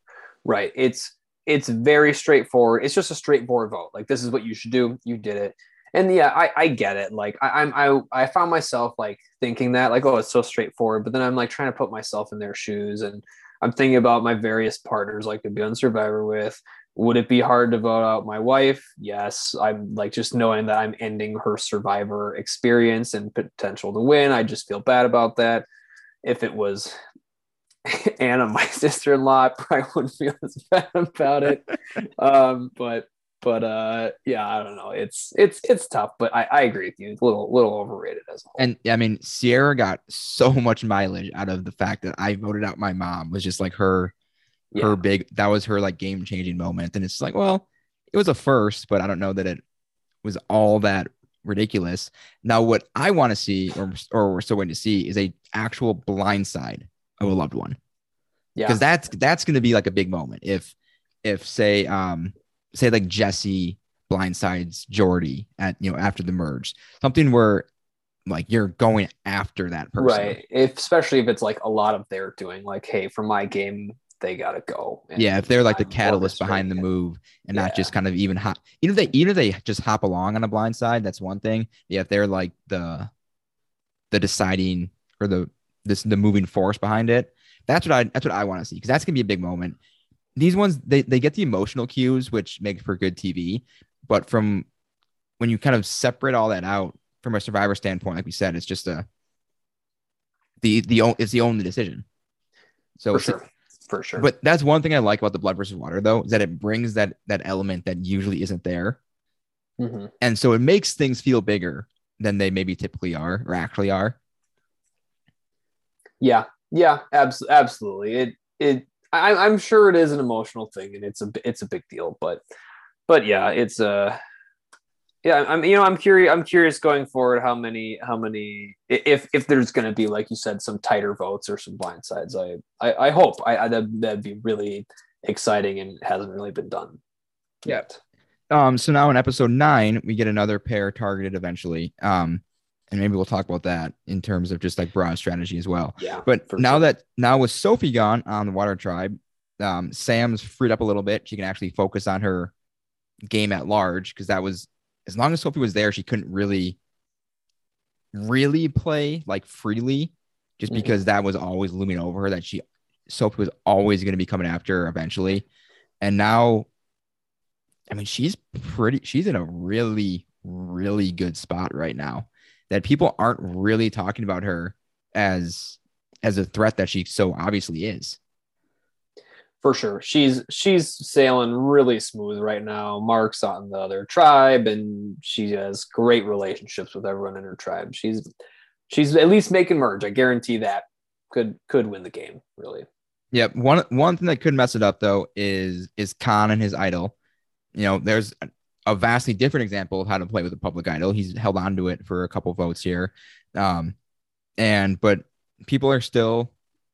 Right. It's it's very straightforward. It's just a straightforward vote. Like this is what you should do. You did it. And yeah, I, I get it. Like I, I'm I I found myself like thinking that like oh it's so straightforward, but then I'm like trying to put myself in their shoes and I'm thinking about my various partners like to be on Survivor with. Would it be hard to vote out my wife? Yes. I'm like just knowing that I'm ending her Survivor experience and potential to win. I just feel bad about that. If it was Anna, my sister-in-law, probably wouldn't feel as bad about it. um, but but uh, yeah, I don't know. It's it's it's tough, but I, I agree with you. It's a little little overrated as a whole. And I mean, Ciera got so much mileage out of the fact that I voted out my mom was just like her yeah. her big that was her like game changing moment. And it's like, well, it was a first, but I don't know that it was all that ridiculous. Now, what I want to see, or or we're still waiting to see, is a actual blind side of a loved one. yeah, because that's that's going to be like a big moment if if say um say like Jesse blindsides Jordy at you know after the merge something where like you're going after that person right. If especially if it's like a lot of their doing, like, hey, for my game, they gotta go. Yeah if they're like the catalyst behind the move and not just kind of even hop even if they even if they just hop along on a blind side that's one thing yeah if they're like the the deciding or the this the moving force behind it that's what i that's what i want to see because that's gonna be a big moment these ones they, they get the emotional cues which make for good tv but from when you kind of separate all that out from a survivor standpoint like we said it's just a the the it's the only decision so for sure, for sure. but that's one thing I like about the blood versus water, though, is that it brings that that element that usually isn't there, Mhm. and so it makes things feel bigger than they maybe typically are or actually are. Yeah, yeah, abs- absolutely. It it I, I'm sure it is an emotional thing, and it's a it's a big deal. But but yeah, it's uh yeah. I'm you know I'm curious. I'm curious going forward how many how many if if there's going to be like you said some tighter votes or some blind sides. I I, I hope I, I that that'd be really exciting and hasn't really been done yet. Um, so now in episode nine, we get another pair targeted eventually. Um, and maybe we'll talk about that in terms of just like broad strategy as well. Yeah, But now sure. that now with Sophie gone on the Water Tribe, um, Sam's freed up a little bit. She can actually focus on her game at large because that was as long as Sophie was there, she couldn't really, really play like freely, just Mhm. because that was always looming over her that she Sophie was always going to be coming after her eventually. And now, I mean, she's pretty, she's in a really, really good spot right now that people aren't really talking about her as as a threat that she so obviously is. For sure. She's she's sailing really smooth right now. Mark's on the other tribe and she has great relationships with everyone in her tribe. She's she's at least making merge. I guarantee that could could win the game, really. Yep. One one thing that could mess it up though is is Khan and his idol. You know, there's a, vastly different example of how to play with a public idol. He's held on to it for a couple votes here. Um, and but people are still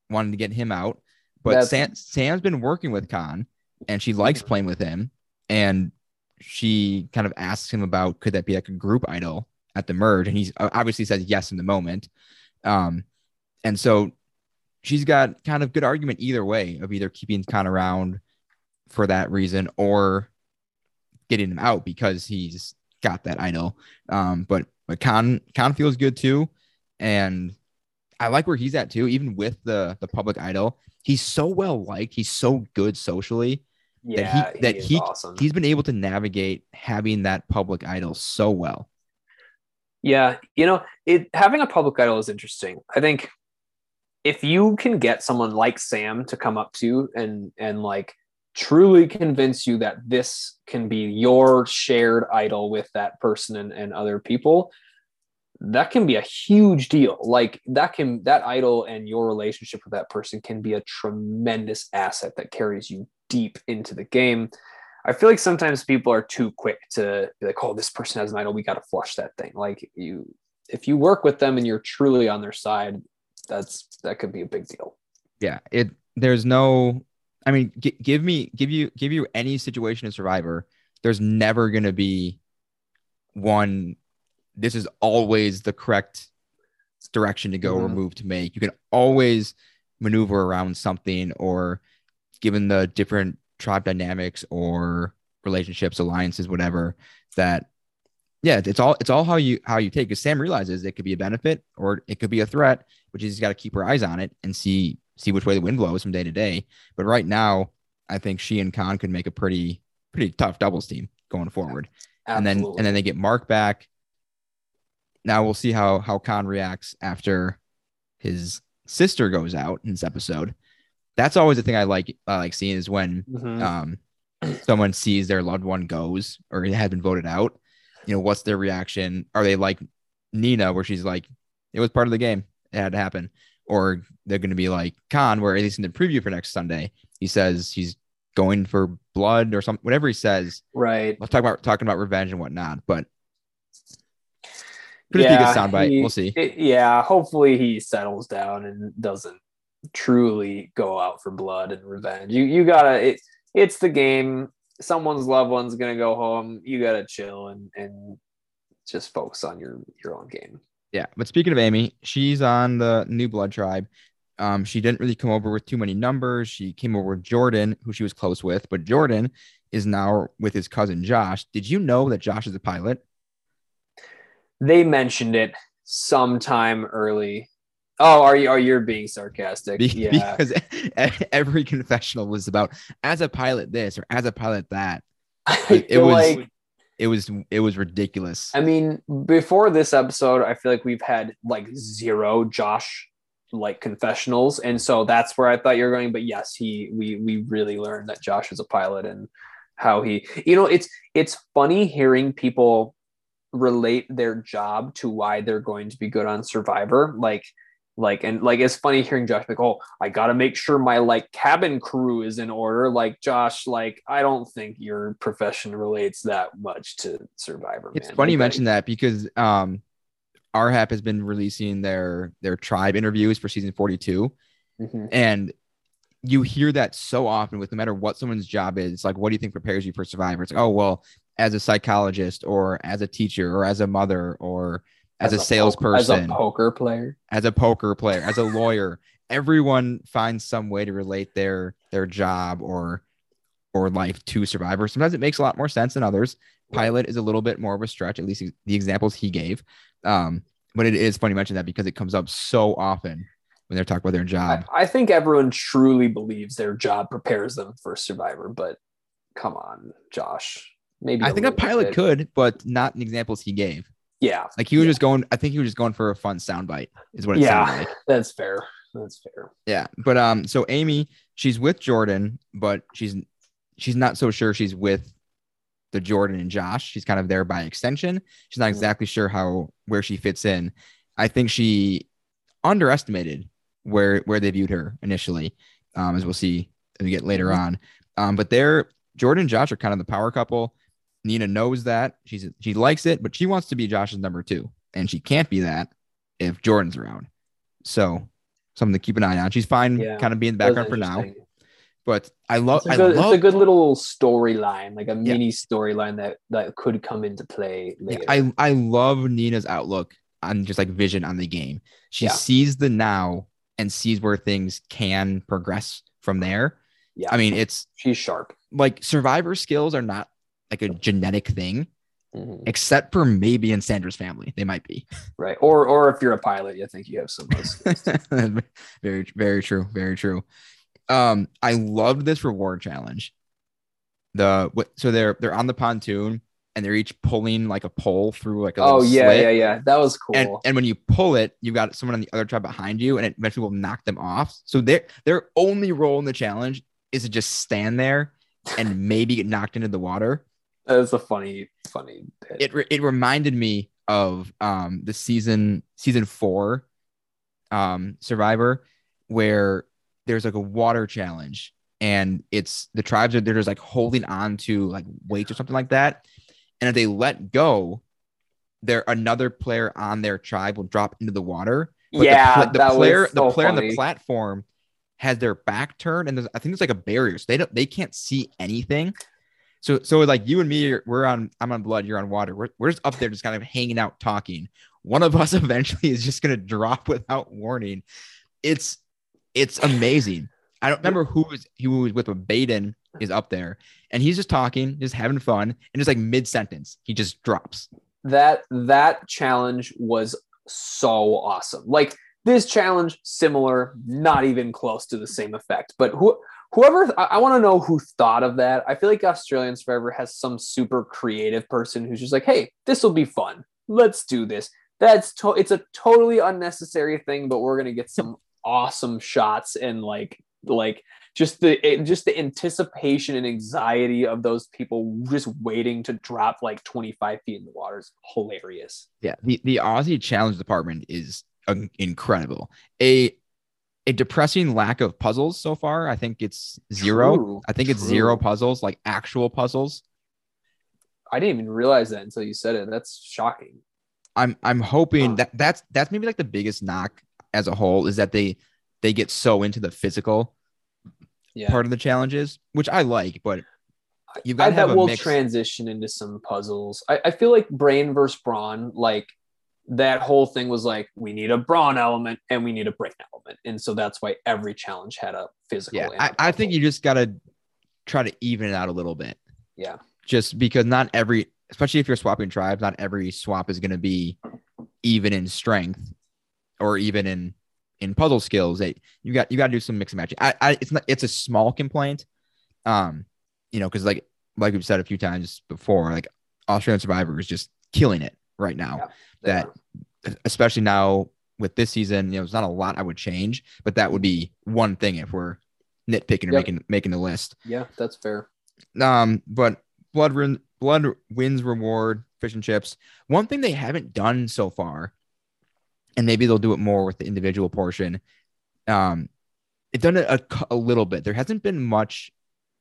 wanting to get him out. But Sam, Sam's been working with Khan and she likes playing with him. And she kind of asks him about could that be like a group idol at the merge? And he's uh, obviously says yes in the moment. Um, and so she's got kind of good argument either way of either keeping Khan around for that reason or getting him out because he's got that idol. Um, but but Con Khan feels good too, and I like where he's at too. Even with the the public idol, he's so well liked. He's so good socially. Yeah, that he that he, he awesome. he's been able to navigate having that public idol so well. Yeah, you know, it having a public idol is interesting. I think if you can get someone like Sam to come up to and and like truly convince you that this can be your shared idol with that person and, and other people, that can be a huge deal. Like that can that idol and your relationship with that person can be a tremendous asset that carries you deep into the game. I feel like sometimes people are too quick to be like, oh, this person has an idol. We got to flush that thing. Like you, if you work with them and you're truly on their side, that's that could be a big deal. Yeah, it. There's no. I mean, g- give me, give you, give you any situation in Survivor. There's never going to be one. This is always the correct direction to go or Mhm. move to make. You can always maneuver around something, or given the different tribe dynamics or relationships, alliances, whatever. That, yeah, it's all it's all how you how you take. Because Sam realizes it could be a benefit or it could be a threat, which is he's got to keep her eyes on it and see see which way the wind blows from day to day. But right now, I think she and Khan could make a pretty pretty tough doubles team going forward. And then and then they get Mark back. Now we'll see how how Khan reacts after his sister goes out in this episode. That's always the thing I like I like seeing is when Mhm. um someone sees their loved one goes or has been voted out. You know, what's their reaction? Are they like Nina, where she's like, it was part of the game, it had to happen, or they're going to be like Khan, where at least in the preview for next Sunday, he says he's going for blood or something, whatever he says. right. Let's talk about talking about revenge and whatnot, but could be a good soundbite. he- We'll see. it- yeah, hopefully he settles down and doesn't truly go out for blood and revenge. You you gotta it, it's the game. Someone's loved one's gonna go home. You gotta chill and and just focus on your your own game. Yeah, but speaking of Amy, she's on the New Blood tribe. Um, she didn't really come over with too many numbers. She came over with Jordan, who she was close with, but Jordan is now with his cousin Josh. Did you know that Josh is a pilot? They mentioned it sometime early. Oh, are you are you being sarcastic? Be- yeah. Because every confessional was about as a pilot this or as a pilot that. I it was- like It was it was ridiculous. I mean, before this episode, I feel like we've had like zero Josh like confessionals, and so that's where I thought you were going. But yes, he we we really learned that Josh is a pilot and how he, you know, it's it's funny hearing people relate their job to why they're going to be good on Survivor, like. Like and like it's funny hearing Josh like, oh, I gotta make sure my like cabin crew is in order. Like Josh, like I don't think your profession relates that much to Survivor. It's man. funny you mentioned that because um RHAP has been releasing their their tribe interviews for season 42. Mhm. And you hear that so often with no matter what someone's job is, like, what do you think prepares you for Survivor? It's like, oh, well, as a psychologist or as a teacher or as a mother or as, a, poke- salesperson, as a poker player. as a poker player, as a lawyer, everyone finds some way to relate their their job or or life to Survivor. Sometimes it makes a lot more sense than others. Pilot is a little bit more of a stretch, at least the examples he gave. Um, but it is funny to mention that because it comes up so often when they're talking about their job. I think everyone truly believes their job prepares them for Survivor, but come on, Josh. Maybe I, think a pilot bit. could, but not in examples he gave. Yeah, Like he was Yeah. just going. I think he was just going for a fun soundbite. Is what it Yeah. sounded like. Yeah. That's fair. That's fair. Yeah, but um, so Amy, she's with Jordan, but she's she's not so sure she's with the Jordan and Josh. She's kind of there by extension. She's not Mhm. exactly sure how where she fits in. I think she underestimated where where they viewed her initially, um, as we'll see as we get later Mhm. on. Um, but they're Jordan and Josh are kind of the power couple. Nina knows that she's she likes it, but she wants to be Josh's number two, and she can't be that if Jordan's around. So something to keep an eye on. She's fine, Yeah, kind of be in the background for now. But I love, It's a I good, love, it's a good little storyline, like a mini storyline that that could come into play yeah, later. I I love Nina's outlook on just like vision on the game. She Yeah. sees the now and sees where things can progress from there. yeah, I mean, it's she's sharp. like survivor skills are not like a genetic thing, Mhm. except for maybe in Sandra's family. They might be. Right. Or or if you're a pilot, I think you have some of those very, very true. Very true. Um, I loved this reward challenge. The what so they're they're on the pontoon and they're each pulling like a pole through like a oh yeah, slit. yeah, yeah. That was cool. And, and when you pull it, you've got someone on the other tribe behind you, and it eventually will knock them off. So their their only role in the challenge is to just stand there and maybe get knocked into the water. That was a funny, funny bit. It re- it reminded me of um the season season four um Survivor where there's like a water challenge and it's the tribes are they're just like holding on to like weights or something like that. And if they let go, there another player on their tribe will drop into the water. But yeah, the, the player, so the player on the platform has their back turned, and there's, I think there's like a barrier, so they don't, they can't see anything. So, so like you and me, we're on, I'm on blood, you're on water. We're, we're just up there, just kind of hanging out, talking. One of us eventually is just gonna drop without warning. It's, it's amazing. I don't remember who was who was with, but Baden is up there, and he's just talking, just having fun, and just like mid sentence, he just drops. that that challenge was so awesome. Like this challenge, similar, not even close to the same effect. But who whoever I, I want to know who thought of that. I feel like Australians Forever has some super creative person who's just like, hey, this will be fun. Let's do this. That's to- it's a totally unnecessary thing, but we're gonna get some awesome shots and like like just the it, just the anticipation and anxiety of those people just waiting to drop like 25 feet in the water is hilarious. Yeah, the the Aussie challenge department is incredible. A a depressing lack of puzzles so far. I think it's zero. True, I think it's true. zero puzzles, like actual puzzles. I didn't even realize that until you said it. That's shocking. I'm I'm hoping Huh. that that's that's maybe like the biggest knock as a whole is that they they get so into the physical Yeah. part of the challenges, which I like, but you've got I to have bet a we'll mix. transition into some puzzles. I, I feel like brain versus brawn, like that whole thing was like, we need a brawn element and we need a brain element. And so that's why every challenge had a physical. yeah, I, I think you just got to try to even it out a little bit. Yeah. Just because not every, especially if you're swapping tribes, not every swap is going to be even in strength or even in in puzzle skills. That you got you got to do some mix and matching. I, I it's not it's a small complaint, um, you know, because like like we've said a few times before, like Australian Survivor is just killing it right now. Yeah, that are. especially now with this season, you know, it's not a lot I would change, but that would be one thing if we're nitpicking or Yep. making making the list. yeah, that's fair. Um, but blood win, blood wins reward fish and chips. One thing they haven't done so far, and maybe they'll do it more with the individual portion. Um, they've done it a, a little bit. There hasn't been much,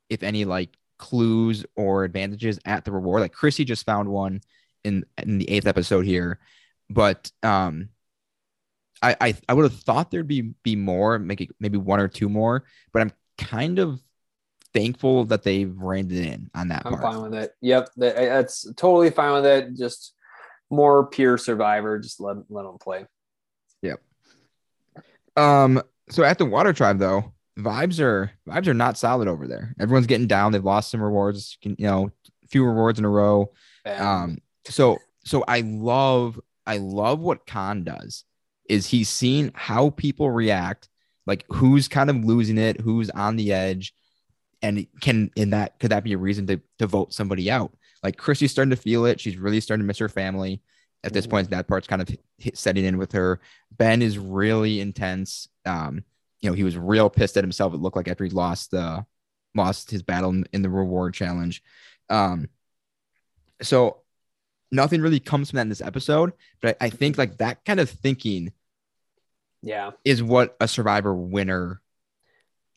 if any, like clues or advantages at the reward. Like Chrissy just found one in in the eighth episode here, but um, I I, I would have thought there'd be be more, maybe maybe one or two more, but I'm kind of thankful that they've reined it in on that I'm part. fine with it. Yep, that, that's totally fine with it. Just more pure survivor. Just let let them play. Yep. Um, so at the Water Tribe though, vibes are vibes are not solid over there. Everyone's getting down. They've lost some rewards, you know, few rewards in a row. Um, so so I love I love what Khan does is he's seen how people react, like who's kind of losing it, who's on the edge, and can in that could that be a reason to to vote somebody out? Like Chrissy's starting to feel it. She's really starting to miss her family. At this Mhm. point, that part's kind of hit, setting in with her. Ben is really intense. Um, you know, he was real pissed at himself. It looked like after he lost uh lost his battle in, in the reward challenge. Um, so nothing really comes from that in this episode, but I, I think like that kind of thinking Yeah, is what a survivor winner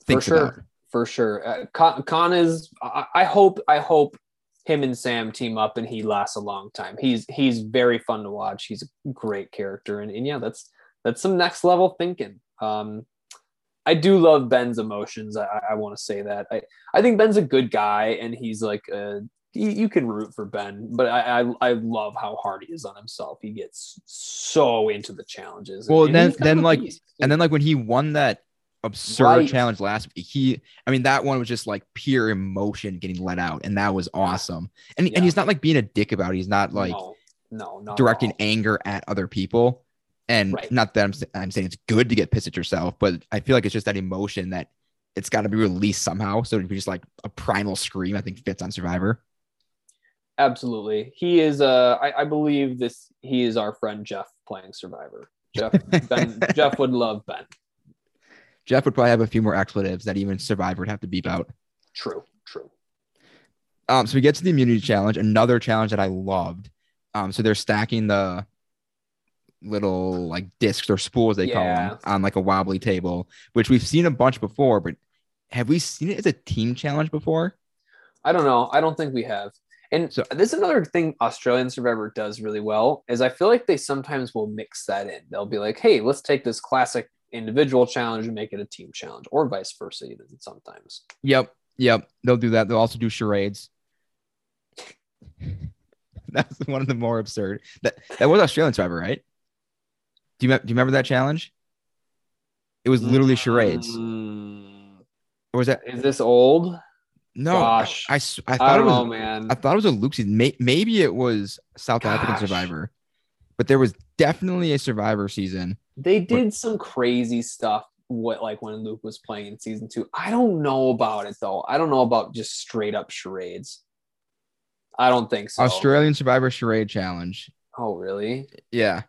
for sure, about. for sure. Uh, Khan, Khan is. I, I hope. I hope him and Sam team up and he lasts a long time. He's he's very fun to watch. He's a great character, and, and yeah, that's that's some next level thinking. Um, I do love Ben's emotions. I, I want to say that. I, I think Ben's a good guy, and he's like a, you, you can root for Ben, but I, I I love how hard he is on himself. He gets so into the challenges. Well, then- he's kind then, like- beast. And then like when he won that absurd Right. challenge last week, he I mean that one was just like pure emotion getting let out, and that was awesome. And Yeah. and he's not like being a dick about it. He's not like no, no, not directing all. anger at other people. And Right. not that I'm, I'm saying it's good to get pissed at yourself, but I feel like it's just that emotion that it's got to be released somehow. So it'd be just like a primal scream, I think fits on Survivor. Absolutely. He is uh I, I believe this he is our friend Jeff playing Survivor. Jeff Ben Jeff would love Ben. Jeff would probably have a few more expletives that even Survivor would have to beep out. True, true. Um, so we get to the immunity challenge, another challenge that I loved. Um, so they're stacking the little like discs or spools they call them on like a wobbly table, which we've seen a bunch before, but have we seen it as a team challenge before? I don't know. I don't think we have. And So- this is another thing Australian Survivor does really well is I feel like they sometimes will mix that in. They'll be like, hey, let's take this classic individual challenge and make it a team challenge, or vice versa, even sometimes. Yep, yep. They'll do that. They'll also do charades. That's one of the more absurd. That that was Australian Survivor, right? Do you do you remember that challenge? It was literally charades. Mm, Or was that is this old? No? Gosh. I, I I, thought it don't was know, man. I thought it was a Luke season. May- maybe it was South African Survivor, but there was definitely a Survivor season. they did some crazy stuff what like when Luke was playing in season two. I don't know about it though. I don't know about just straight up charades. I don't think so. Australian Survivor Charade Challenge. Oh really? Yeah.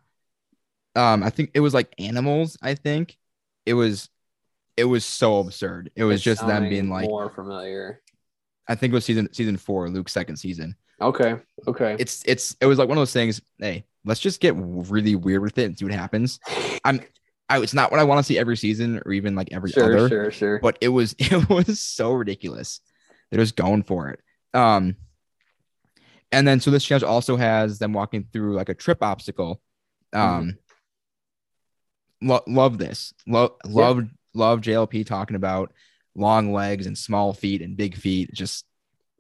Um, I think it was like animals. I think it was. It was so absurd. It was It's just them being like, more familiar. I think it was season season four, Luke's second season. Okay. Okay. It's it's it was like one of those things. Hey, let's just get really weird with it and see what happens. I'm. I, it's not what I want to see every season or even like every sure, other. sure, sure. but it was it was so ridiculous. They're just going for it. Um, and then so this challenge also has them walking through like a trip obstacle. Um, lo- love this. Love love love JLP talking about long legs and small feet and big feet. Just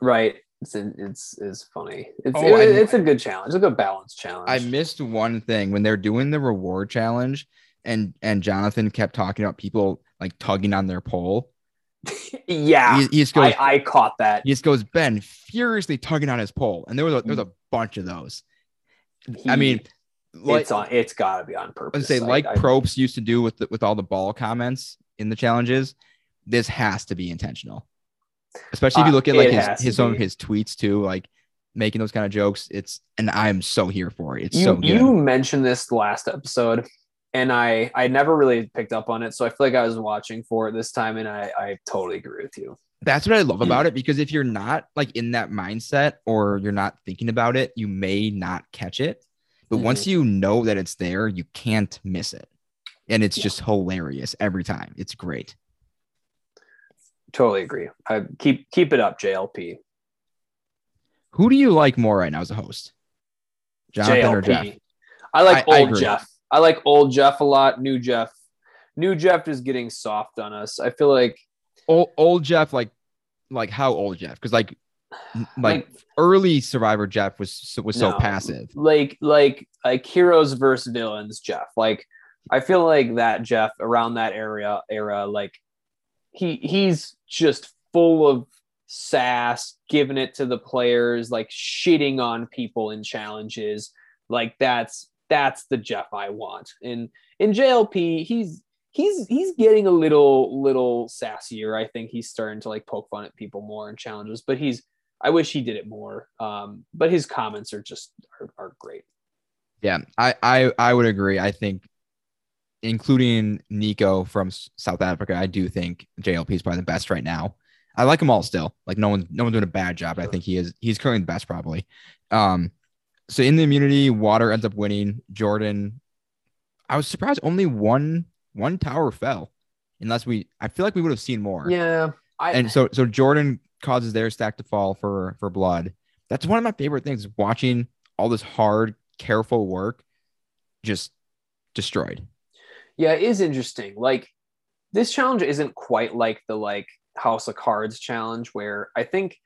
Right. It's it's it's funny. It's Oh, it- I- it's a good challenge. It's a good balance challenge. I missed one thing when they're doing the reward challenge, and and Jonathan kept talking about people like tugging on their pole. yeah. He, he just goes, I, I caught that. He just goes, Ben, furiously tugging on his pole. And there was a, there was a bunch of those. I mean, like, it's on it's gotta be on I purpose. would say, I- like I- Probst used to do with the, with all the ball comments in the challenges, this has to be intentional. Especially if you Uh, look at like it his, his some of his tweets too, like making those kind of jokes. It's and I'm so here for it. It's you so good. you mentioned this last episode and i i never really picked up on it so i feel like i was watching for it this time and i i totally agree with you That's what I love about it because if you're not like in that mindset or you're not thinking about it, you may not catch it. But Mhm. once you know that it's there, you can't miss it. And it's Yeah. just hilarious every time. It's great. Totally agree i keep keep it up jlp Who do you like more right now as a host? Jonathan or Jeff? i like I- I old agree. jeff i like old jeff a lot new jeff new jeff is getting soft on us i feel like Old, old Jeff, like like how old Jeff? Because like like like early Survivor Jeff was so- was so No. passive. like like like heroes versus villains jeff like i feel like that jeff around that area era like he he's just full of sass giving it to the players like shitting on people in challenges like that's that's the Jeff I want. And in JLP, he's he's he's getting a little little sassier. I think he's starting to like poke fun at people more in challenges, but he's I wish he did it more. Um, but his comments are just are, are great. Yeah, I, I I would agree. I think, including Nico from South Africa, I do think JLP is probably the best right now. I like them all still. Like no one no one's doing a bad job. I think he is he's currently the best probably. Um, so in the immunity, Water ends up winning. Jordan, I was surprised only one one tower fell, unless we. I feel like we would have seen more. Yeah, I, and so so Jordan causes their stack to fall for for blood. That's one of my favorite things. Watching all this hard, careful work, just destroyed. Yeah, it is interesting. Like this challenge isn't quite like the like House of Cards challenge, where I think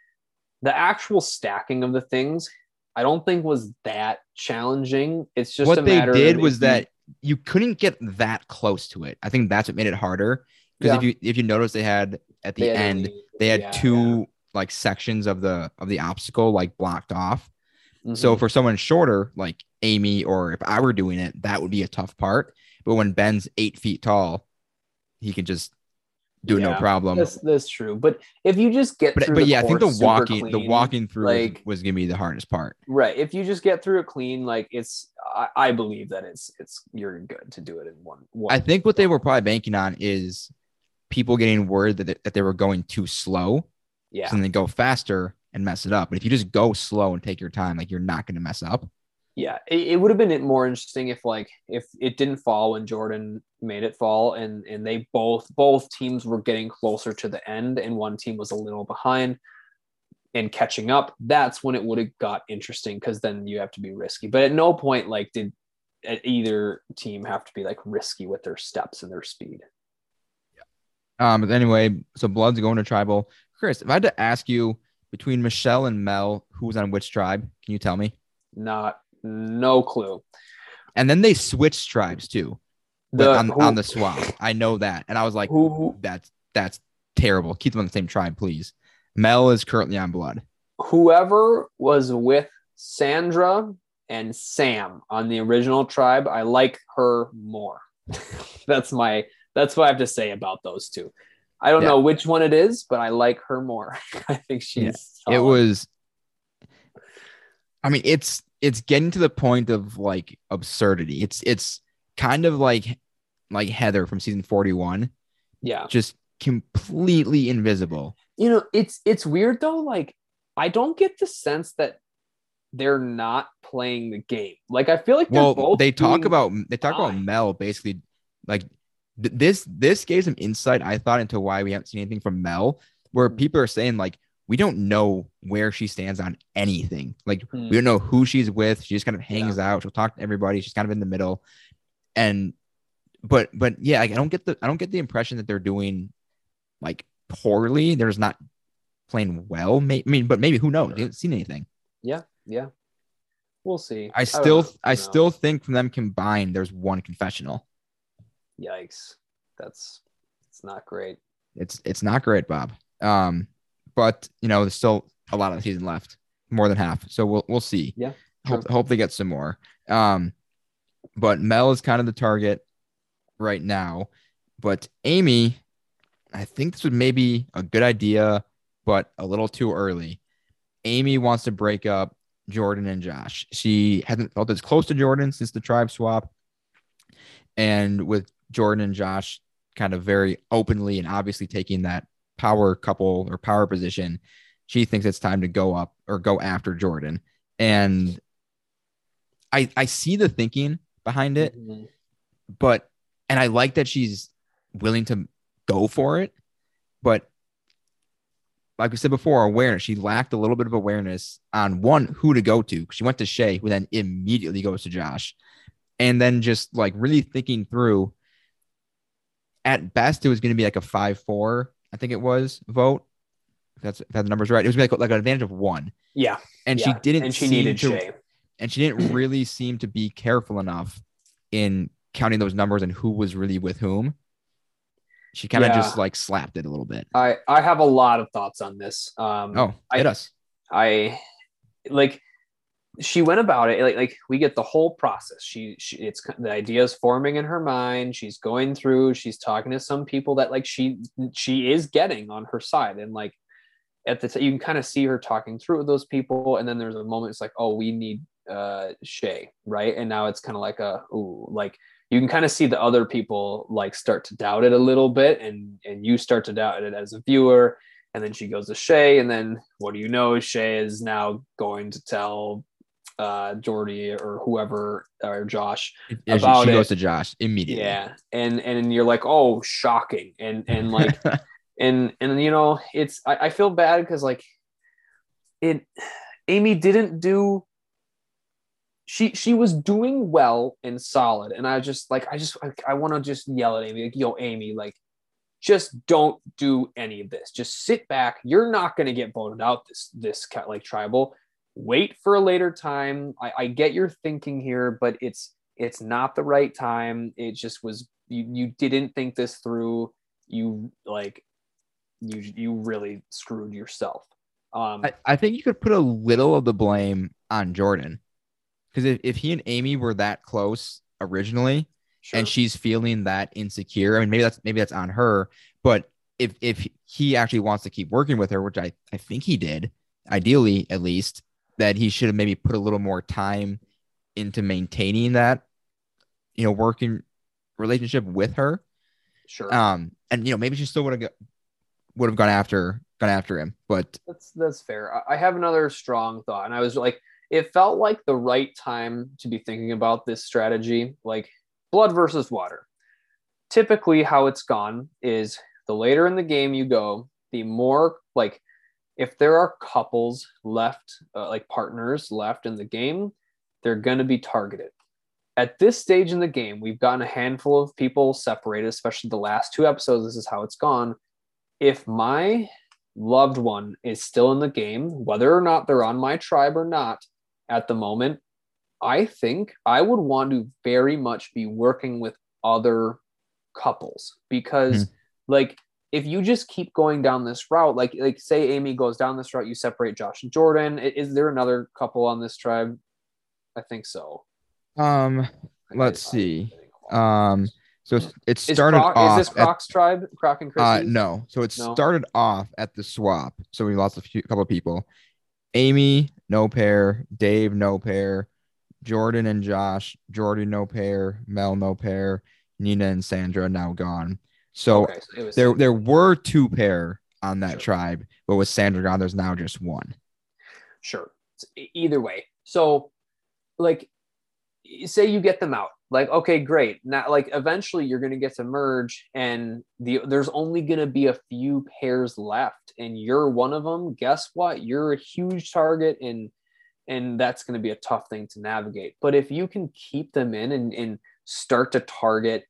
the actual stacking of the things, I don't think was that challenging. It's just what they did was that you couldn't get that close to it. I think that's what made it harder. Because if you if you notice, they had at the they had end they had yeah, two like sections of the of the obstacle like blocked off. yeah. So mm-hmm. for someone shorter, like Amy, or if I were doing it, that would be a tough part. But when Ben's eight feet tall, he can just do it no problem. that's that's true. But if you just get But through but yeah, I think the walking the walking through was- like- was, gonna be the hardest part. right if you just get through it clean like it's I, I believe that it's it's you're good to do it in one one I think what they were probably banking on is people getting word that they, that they were going too slow, yeah so then they go faster and mess it up. But if you just go slow and take your time, like you're not going to mess up. Yeah it, it would have been more interesting if like if it didn't fall when jordan made it fall and and they both both teams were getting closer to the end and one team was a little behind and catching up that's when it would have got interesting because then you have to be risky but at no point like did either team have to be like risky with their steps and their speed Yeah. Um, but anyway, so Blood's going to tribal. Chris, if I had to ask you between Michelle and Mel, who was on which tribe, can you tell me? not no clue And then they switched tribes too, the on, who- on the swap. I know that, and I was like, who that's that's terrible. Keep them on the same tribe, please. Mel is currently on Blood. whoever was with Sandra and Sam on the original tribe, I like her more. that's my that's what I have to say about those two. I don't Yeah. know which one it is, but I like her more. I think she's it was i mean it's it's getting to the point of like absurdity it's it's kind of like like heather from season 41 yeah. just completely invisible You know, it's it's weird though. Like, I don't get the sense that they're not playing the game. Like, I feel like they're well both they talk about they talk about mel basically like th- this this gave some insight i thought into why we haven't seen anything from mel where Hmm. people are saying like we don't know where she stands on anything. Like Hmm. we don't know who she's with. She just kind of hangs out. She'll talk to everybody. She's kind of in the middle. And but but yeah like, i don't get the i don't get the impression that they're doing like poorly. They're just not playing well. May- i mean but maybe who knows? They haven't seen anything. Yeah, yeah. We'll see. i still know. i still think from them combined there's one confessional. Yikes. That's it's not great. it's it's not great bob. Um but you know there's still a lot of the season left more than half. So we'll we'll see. Yeah, hope, hope they get some more. Um but mel is kind of the target right now. But amy i think this was maybe a good idea but a little too early. Amy wants to break up jordan and josh. She hasn't felt as close to jordan since the tribe swap. And with jordan and josh kind of very openly and obviously taking that power couple or power position she thinks it's time to go up or go after jordan and i i see the thinking behind it Mhm. but and I like that she's willing to go for it, but like we said before, awareness. She lacked a little bit of awareness on one who to go to. She went to Shay, who then immediately goes to Josh, and then just like really thinking through. At best, it was going to be like a five-four, I think it was vote. If that's if that the number's right. It was like, like an advantage of one, Yeah, and yeah. she didn't. And she seem needed to, and she didn't really seem to be careful enough in counting those numbers and who was really with whom. She kind of Yeah. just like slapped it a little bit. I I have a lot of thoughts on this. Um, Oh, I- hit us. I like she went about it like like we get the whole process. She she it's the idea is forming in her mind. She's going through. She's talking to some people that like she she is getting on her side, and like at the t- you can kind of see her talking through with those people, and then there's a moment it's like, oh, we need uh Shay, right? And now it's kind of like a ooh, like you can kind of see the other people like start to doubt it a little bit, and and you start to doubt it as a viewer. And then she goes to Shay, and then what do you know? Shay is now going to tell uh Jordy or whoever or Josh Yeah, about she it. goes to Josh immediately. yeah. And and you're like oh shocking. And and like and and you know it's I, I feel bad because like it Amy didn't do she she was doing well and solid. And I just like I just I, I want to just yell at Amy like yo Amy like just don't do any of this. Just sit back. You're not going to get voted out this this like tribal wait for a later time I, I get your thinking here but it's it's not the right time it just was you you didn't think this through you like you you really screwed yourself um I, I think you could put a little of the blame on Jordan. Because if, if he and Amy were that close originally and she's feeling that insecure, I mean maybe that's maybe that's on her. But if if he actually wants to keep working with her, which I, I think he did, ideally at least, that he should have maybe put a little more time into maintaining that, you know, working relationship with her. sure Um, and you know, maybe she still would have would have gone after gone after him. But that's that's fair I- i have another strong thought and i was like it felt like the right time to be thinking about this strategy like blood versus water typically how it's gone is the later in the game you go the more like if there are couples left uh, like partners left in the game they're going to be targeted. At this stage in the game we've gotten a handful of people separated especially the last two episodes this is how it's gone. If my loved one is still in the game whether or not they're on my tribe or not at the moment i think i would want to very much be working with other couples because like if you just keep going down this route like like say amy goes down this route you separate josh and jordan is there another couple on this tribe i think so um, let's see. Um, so it's- it is, started Croc, off. is this at- tribe croc and Chris? uh, no, so it No? started off at the swap. So we lost a few couple of people. Amy, no pair. Dave, no pair. Jordan and Josh. Jordan, no pair. Mel, no pair. Nina and Sandra now gone. So okay so was there there were two pair on that Sure. tribe, but with Sandra gone, there's now just one. sure. Either way. So like say you get them out. Like okay great. Now like eventually you're going to get to merge and the there's only going to be a few pairs left and you're one of them guess what? You're a huge target and and that's going to be a tough thing to navigate. But if you can keep them in and, and start to target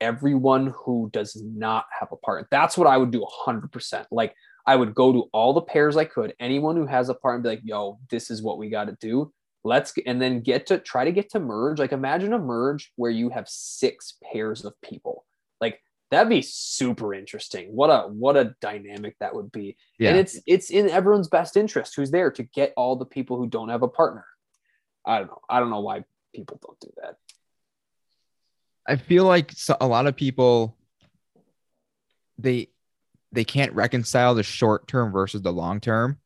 everyone who does not have a partner that's what i would do 100% like I would go to all the pairs I could, anyone who has a partner, be like, yo, this is what we got to do. Let's and then get to try to get to merge. Like imagine a merge where you have six pairs of people. Like that'd be super interesting. What a what a dynamic that would be. Yeah. And it's it's in everyone's best interest who's there to get all the people who don't have a partner. I don't know. I don't know why people don't do that. I feel like a lot of people they they can't reconcile the short term versus the long term,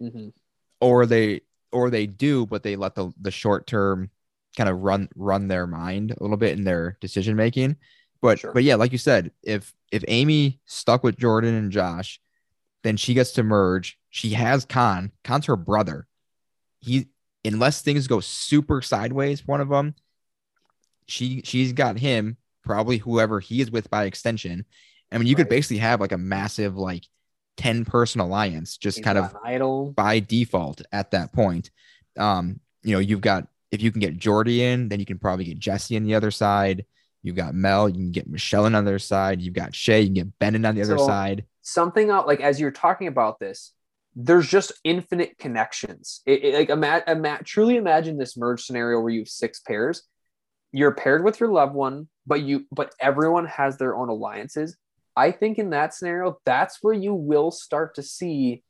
Mhm. or they or they do, but they let the the short term kind of run run their mind a little bit in their decision making. But Sure. but yeah, like you said, if if Amy stuck with Jordan and Josh, then she gets to merge. She has Khan. Khan's her brother. He unless things go super sideways, one of them, she she's got him probably whoever he is with by extension. I mean, you could basically have like a massive like ten person alliance just He's kind of idol. by default at that point. Um, you know, you've got if you can get Jordy in, then you can probably get Jesse on the other side. You've got Mel, you can get Michelle on the other side. You've got Shay, you can get Bennett on the other side. something out like as you're talking about this there's just infinite connections it, it- like ima- ima- truly imagine this merge scenario where you have six pairs you're paired with your loved one but you but everyone has their own alliances i think in that scenario that's where you will start to see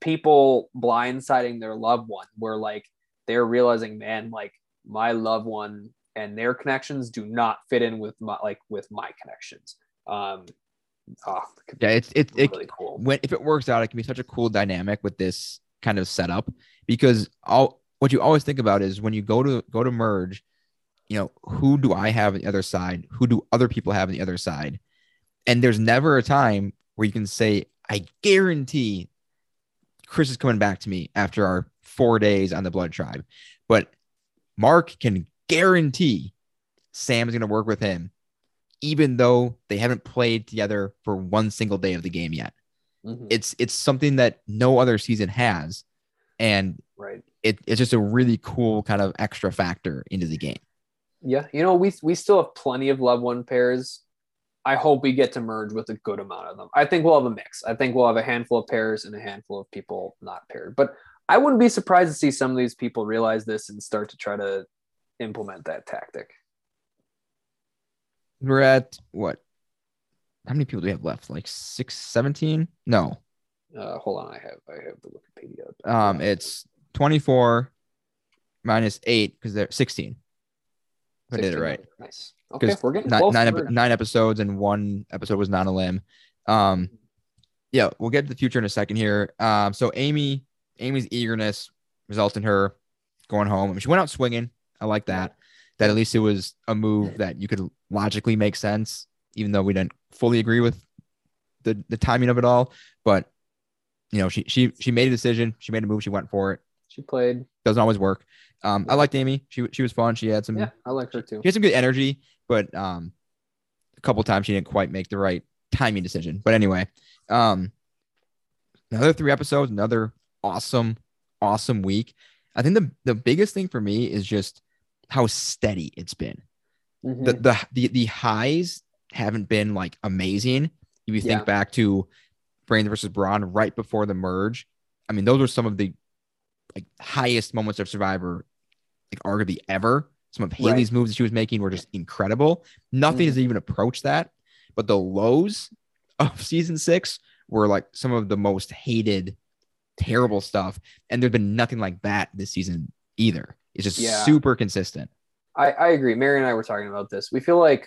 people blindsiding their loved one where like they're realizing, man, like my loved one and their connections do not fit in with my like with my connections. Um, oh, it Yeah, it's it's it, really cool. when if it works out, it can be such a cool dynamic with this kind of setup because all what you always think about is when you go to go to merge, you know, who do I have on the other side? Who do other people have on the other side? And there's never a time where you can say, I guarantee Chris is coming back to me after our four days on the blood tribe. But Mark can guarantee Sam is going to work with him, even though they haven't played together for one single day of the game yet Mhm. it's it's something that no other season has and right. it, it's just a really cool kind of extra factor into the game Yeah, you know, we we still have plenty of loved one pairs. I hope we get to merge with a good amount of them. I think we'll have a mix. I think we'll have a handful of pairs and a handful of people not paired. But I wouldn't be surprised to see some of these people realize this and start to try to implement that tactic. we're at what how many people do we have left like six 17 no Uh, hold on, I have I have the Wikipedia. um it's 24 minus 8 because they're 16 I did it right. Nice. Okay, we're getting nine, close. nine, ep- nine episodes and one episode was not a limb. Um, yeah, we'll get to the future in a second here. Um, so Amy, Amy's eagerness results in her going home. I mean, she went out swinging. I like that. That at least it was a move that you could logically make sense, even though we didn't fully agree with the the timing of it all. But you know, she she she made a decision. She made a move. She went for it. She played. Doesn't always work. Um, I liked Amy. She she was fun. She had some Yeah, I like her too. she had some good energy, but um, a couple times she didn't quite make the right timing decision. But anyway, um, another three episodes, another awesome, awesome week. I think the the biggest thing for me is just how steady it's been. Mhm. The the the the highs haven't been like amazing. If you think Yeah. back to Brains versus Brawn right before the merge, I mean, those were some of the like highest moments of Survivor, like arguably ever. Some of Right. Hayley's moves that she was making were just incredible. Nothing has mm-hmm. even approached that. But the lows of season six were like some of the most hated, terrible stuff. And there's been nothing like that this season either. It's just Yeah. super consistent. I, I agree. Mary and I were talking about this. We feel like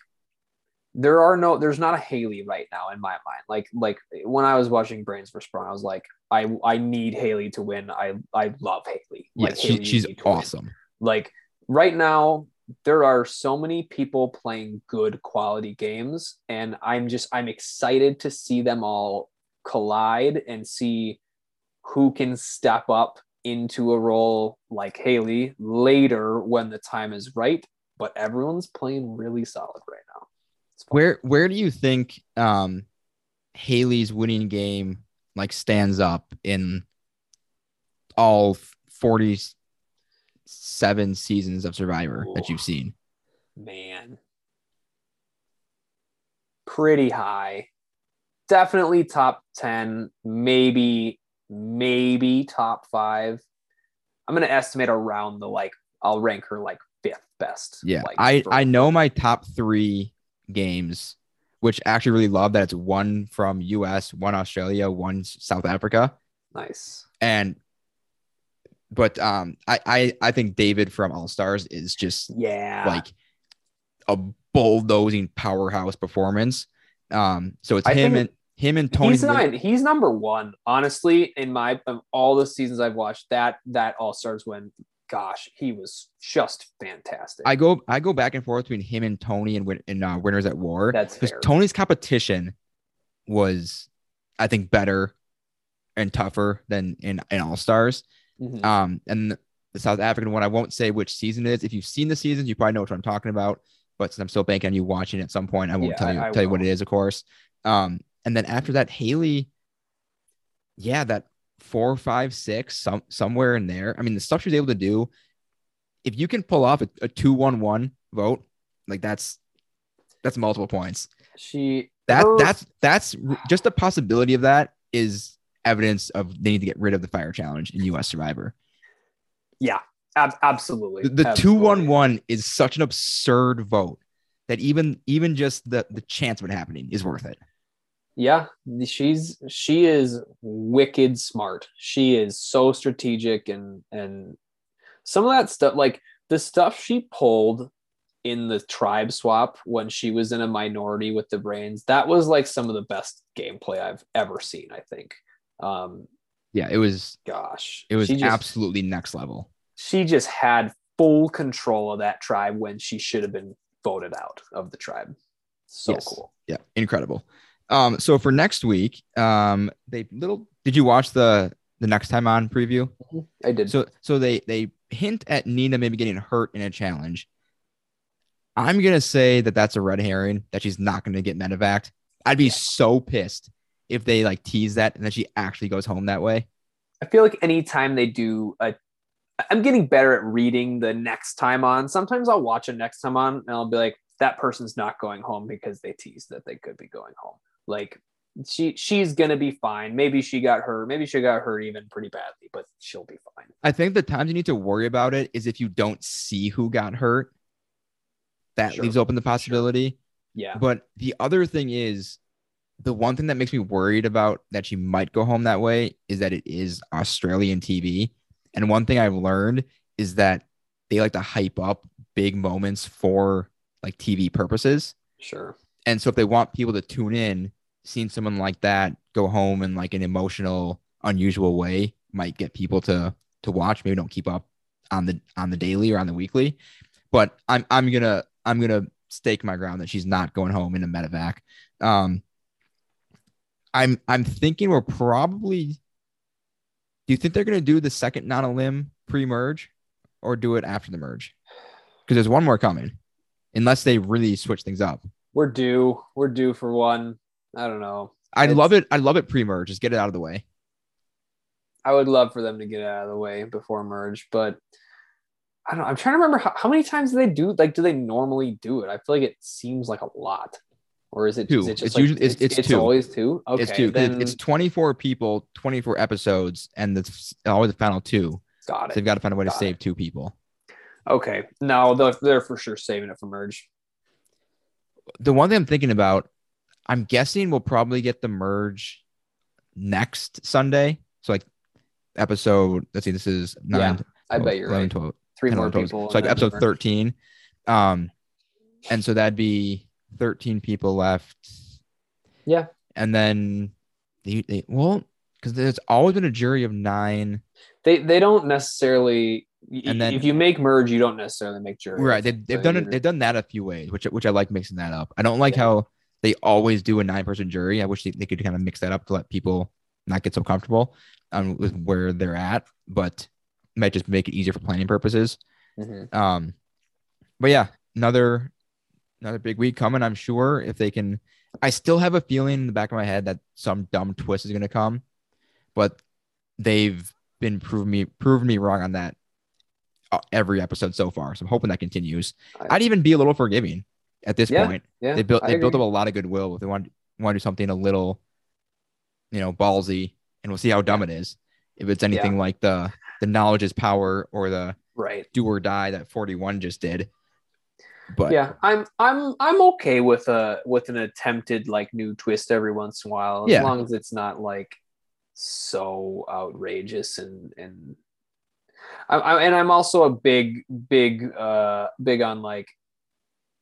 there are no there's not a Hayley right now in my mind. Like like when I was watching Brains for Brawn, I was like, I I need Hayley to win. I I love Hayley. Like, Yes, she, Hayley, she's to win. awesome. Like right now, there are so many people playing good quality games, and I'm just I'm excited to see them all collide and see who can step up into a role like Hayley later when the time is right. But everyone's playing really solid right now. Where where do you think um Hayley's winning game like stands up in all 47 seasons of Survivor that you've seen? man pretty high definitely top 10 maybe maybe top five i'm gonna estimate around the like i'll rank her like fifth best Yeah. like, I I know my top 3 games which I actually really love that it's one from US, one Australia, one South Africa. nice And but um I I I think David from All Stars is just yeah like a bulldozing powerhouse performance. Um, so it's I him and him and Tony. he's nine he's number one honestly in my of all the seasons i've watched that that all stars win gosh he was just fantastic I go I go back and forth between him and Tony and win and uh, winners at war. That's because. Tony's competition was, I think, better and tougher than in in All Stars. Mhm. Um, and the South African one, I won't say which season it is. If you've seen the seasons, you probably know what I'm talking about. But since I'm still banking on you watching at some point, I won't Yeah, tell you I- I tell you what it is, of course. Um, and then after that, Hayley, yeah, that four, five, six, some somewhere in there. I mean, the stuff she was able to do. If you can pull off a, a two one one vote, like that's that's multiple points. she That her- that's that's just the possibility of that is evidence of they need to get rid of the fire challenge in U.S. Survivor. yeah ab- absolutely The, the two one one is such an absurd vote that even even just the the chance of it happening is worth it. Yeah, she's she is wicked smart. She is so strategic and and some of that stuff, like the stuff she pulled in the tribe swap when she was in a minority with the brains, that was like some of the best gameplay I've ever seen. I think. Um, Yeah, it was gosh, it was just, absolutely next level. she just had full control of that tribe when she should have been voted out of the tribe. So Yes. cool. Yeah, incredible. Um, so for next week, um, they little did you watch the the next time on preview? I did. So so they they hint at Nina maybe getting hurt in a challenge. I'm gonna say that that's a red herring that she's not gonna get medevac. I'd be so pissed if they like tease that and then she actually goes home that way. I feel like anytime they do a I'm getting better at reading the next time on. Sometimes I'll watch a next time on and I'll be like, that person's not going home because they teased that they could be going home. Like she she's gonna be fine. Maybe she got hurt. Maybe she got hurt even pretty badly, but she'll be fine. I think the times you need to worry about it is if you don't see who got hurt. That Sure, leaves open the sure. possibility. Yeah. But the other thing is, the one thing that makes me worried about that she might go home that way is that it is Australian TV. And one thing I've learned is that they like to hype up big moments for like TV purposes. Sure. And so if they want people to tune in, seeing someone like that go home in like an emotional, unusual way might get people to to watch. Maybe don't keep up on the on the daily or on the weekly. But I'm I'm gonna I'm gonna stake my ground that she's not going home in a medevac. Um I'm I'm thinking we're probably do you think they're gonna do the second non a limb pre-merge or do it after the merge? Because there's one more coming. Unless they really switch things up. We're due. We're due for one. I don't know. I'd It's- love it. I'd love it pre-merge. Just get it out of the way. I would love for them to get it out of the way before merge, but I don't know. I'm trying to remember how, how many times do they do like do they normally do it? I feel like it seems like a lot. Or is it, Two. is it It's like, usually- it's- it's two. always two? Okay. it's two. Then, It's 24 people, 24 episodes, and it's always the final two. got So it. they've got to find a way to Got save two people. Okay. No, they're, they're for sure saving it for merge. The one thing I'm thinking about, I'm guessing we'll probably get the merge next Sunday. So like episode, let's see, this is nine, I 12, bet you're 11, right. 12, Three 10, more 12. people. So like episode 13. Um, and so that'd be 13 people left. Yeah. And then they, they well, because there's always been a jury of nine. They they don't necessarily And then- if you make merge, you don't necessarily make jury. Right. They've, they've So done it. They've done that a few ways, which which I like mixing that up. I don't like Yeah. how they always do a nine person jury. I wish they, they could kind of mix that up to let people not get so comfortable um, with where they're at, but might just make it easier for planning purposes. Mhm. Um, but yeah, another another big week coming. I'm sure if they can. I still have a feeling in the back of my head that some dumb twist is going to come, but they've been proving me proving me wrong on that Uh, every episode so far. So I'm hoping that continues. I- I'd even be a little forgiving at this Yeah, point. Yeah. They built I they built up a lot of goodwill. If they want want to do something a little, you know, ballsy, and we'll see how dumb it is. If it's anything like the the knowledge is power or the right. do or die that 41 just did. But yeah, I'm I'm I'm okay with a with an attempted like new twist every once in a while, as Yeah. long as it's not like so outrageous and and I, I and I'm also a big big uh big on like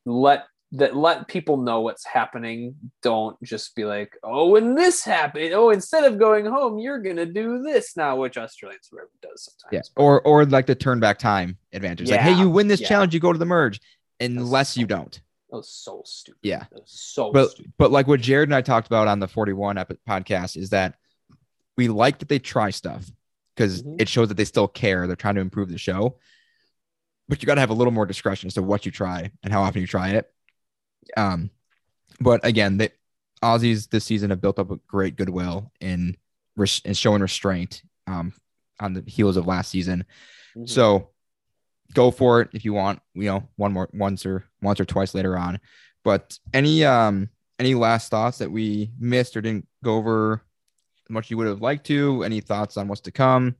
let that let people know what's happening. Don't just be like, oh, when this happened. Oh, instead of going home, you're gonna do this now, which Australians forever does sometimes. yeah, or or like the turn back time advantage. Like, hey, you win this yeah. challenge, you go to the merge, unless you don't. That was so stupid. Yeah. So But stupid. but like what Jared and I talked about on the 41 epi- podcast is that we like that they try stuff because Mhm. it shows that they still care. They're trying to improve the show. But you got to have a little more discretion as to what you try and how often you try it. Um, but again, the Aussies this season have built up a great goodwill in res- in showing restraint um, on the heels of last season. Mhm. So go for it if you want, you know, one more once or once or twice later on. But any um any last thoughts that we missed or didn't go over much you would have liked to? Any thoughts on what's to come?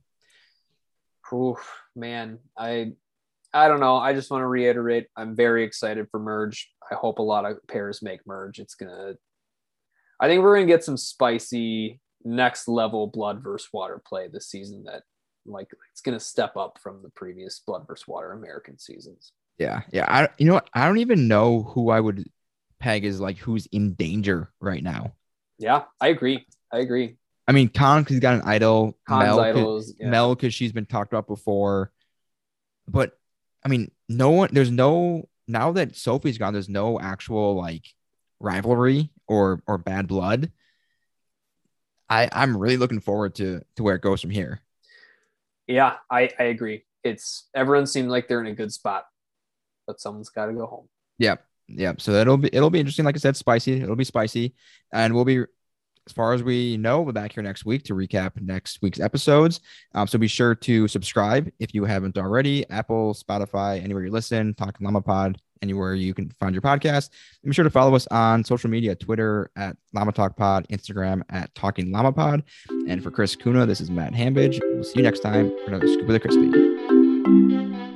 Oof, man, I I don't know. I just want to reiterate. I'm very excited for merge. I hope a lot of pairs make merge. It's gonna. I think we're gonna get some spicy next level blood versus water play this season that Like it's gonna step up from the previous Blood vs. Water American seasons. Yeah, yeah. I you know what? I don't even know who I would peg as like who's in danger right now. Yeah, I agree. I agree. I mean, Khan because he's got an idol. Khan's Mel, idols. Yeah. Mel because she's been talked about before. But I mean, no one. There's no now that Sophie's gone. There's no actual like rivalry or or bad blood. I I'm really looking forward to to where it goes from here. Yeah, I, I agree. It's everyone seemed like they're in a good spot, but someone's got to go home. Yep. Yep. So it'll be it'll be interesting. Like I said, spicy. It'll be spicy, and we'll be, as far as we know, we'll be back here next week to recap next week's episodes. Um, so be sure to subscribe if you haven't already. Apple, Spotify, anywhere you listen. Talking Llama Pod, anywhere you can find your podcast. And be sure to follow us on social media: Twitter at Llama Talk Pod, Instagram at Talking Llama Pod. And for Chris Kuna, this is Matt Hambidge. We'll see you next time for another scoop of the crispy.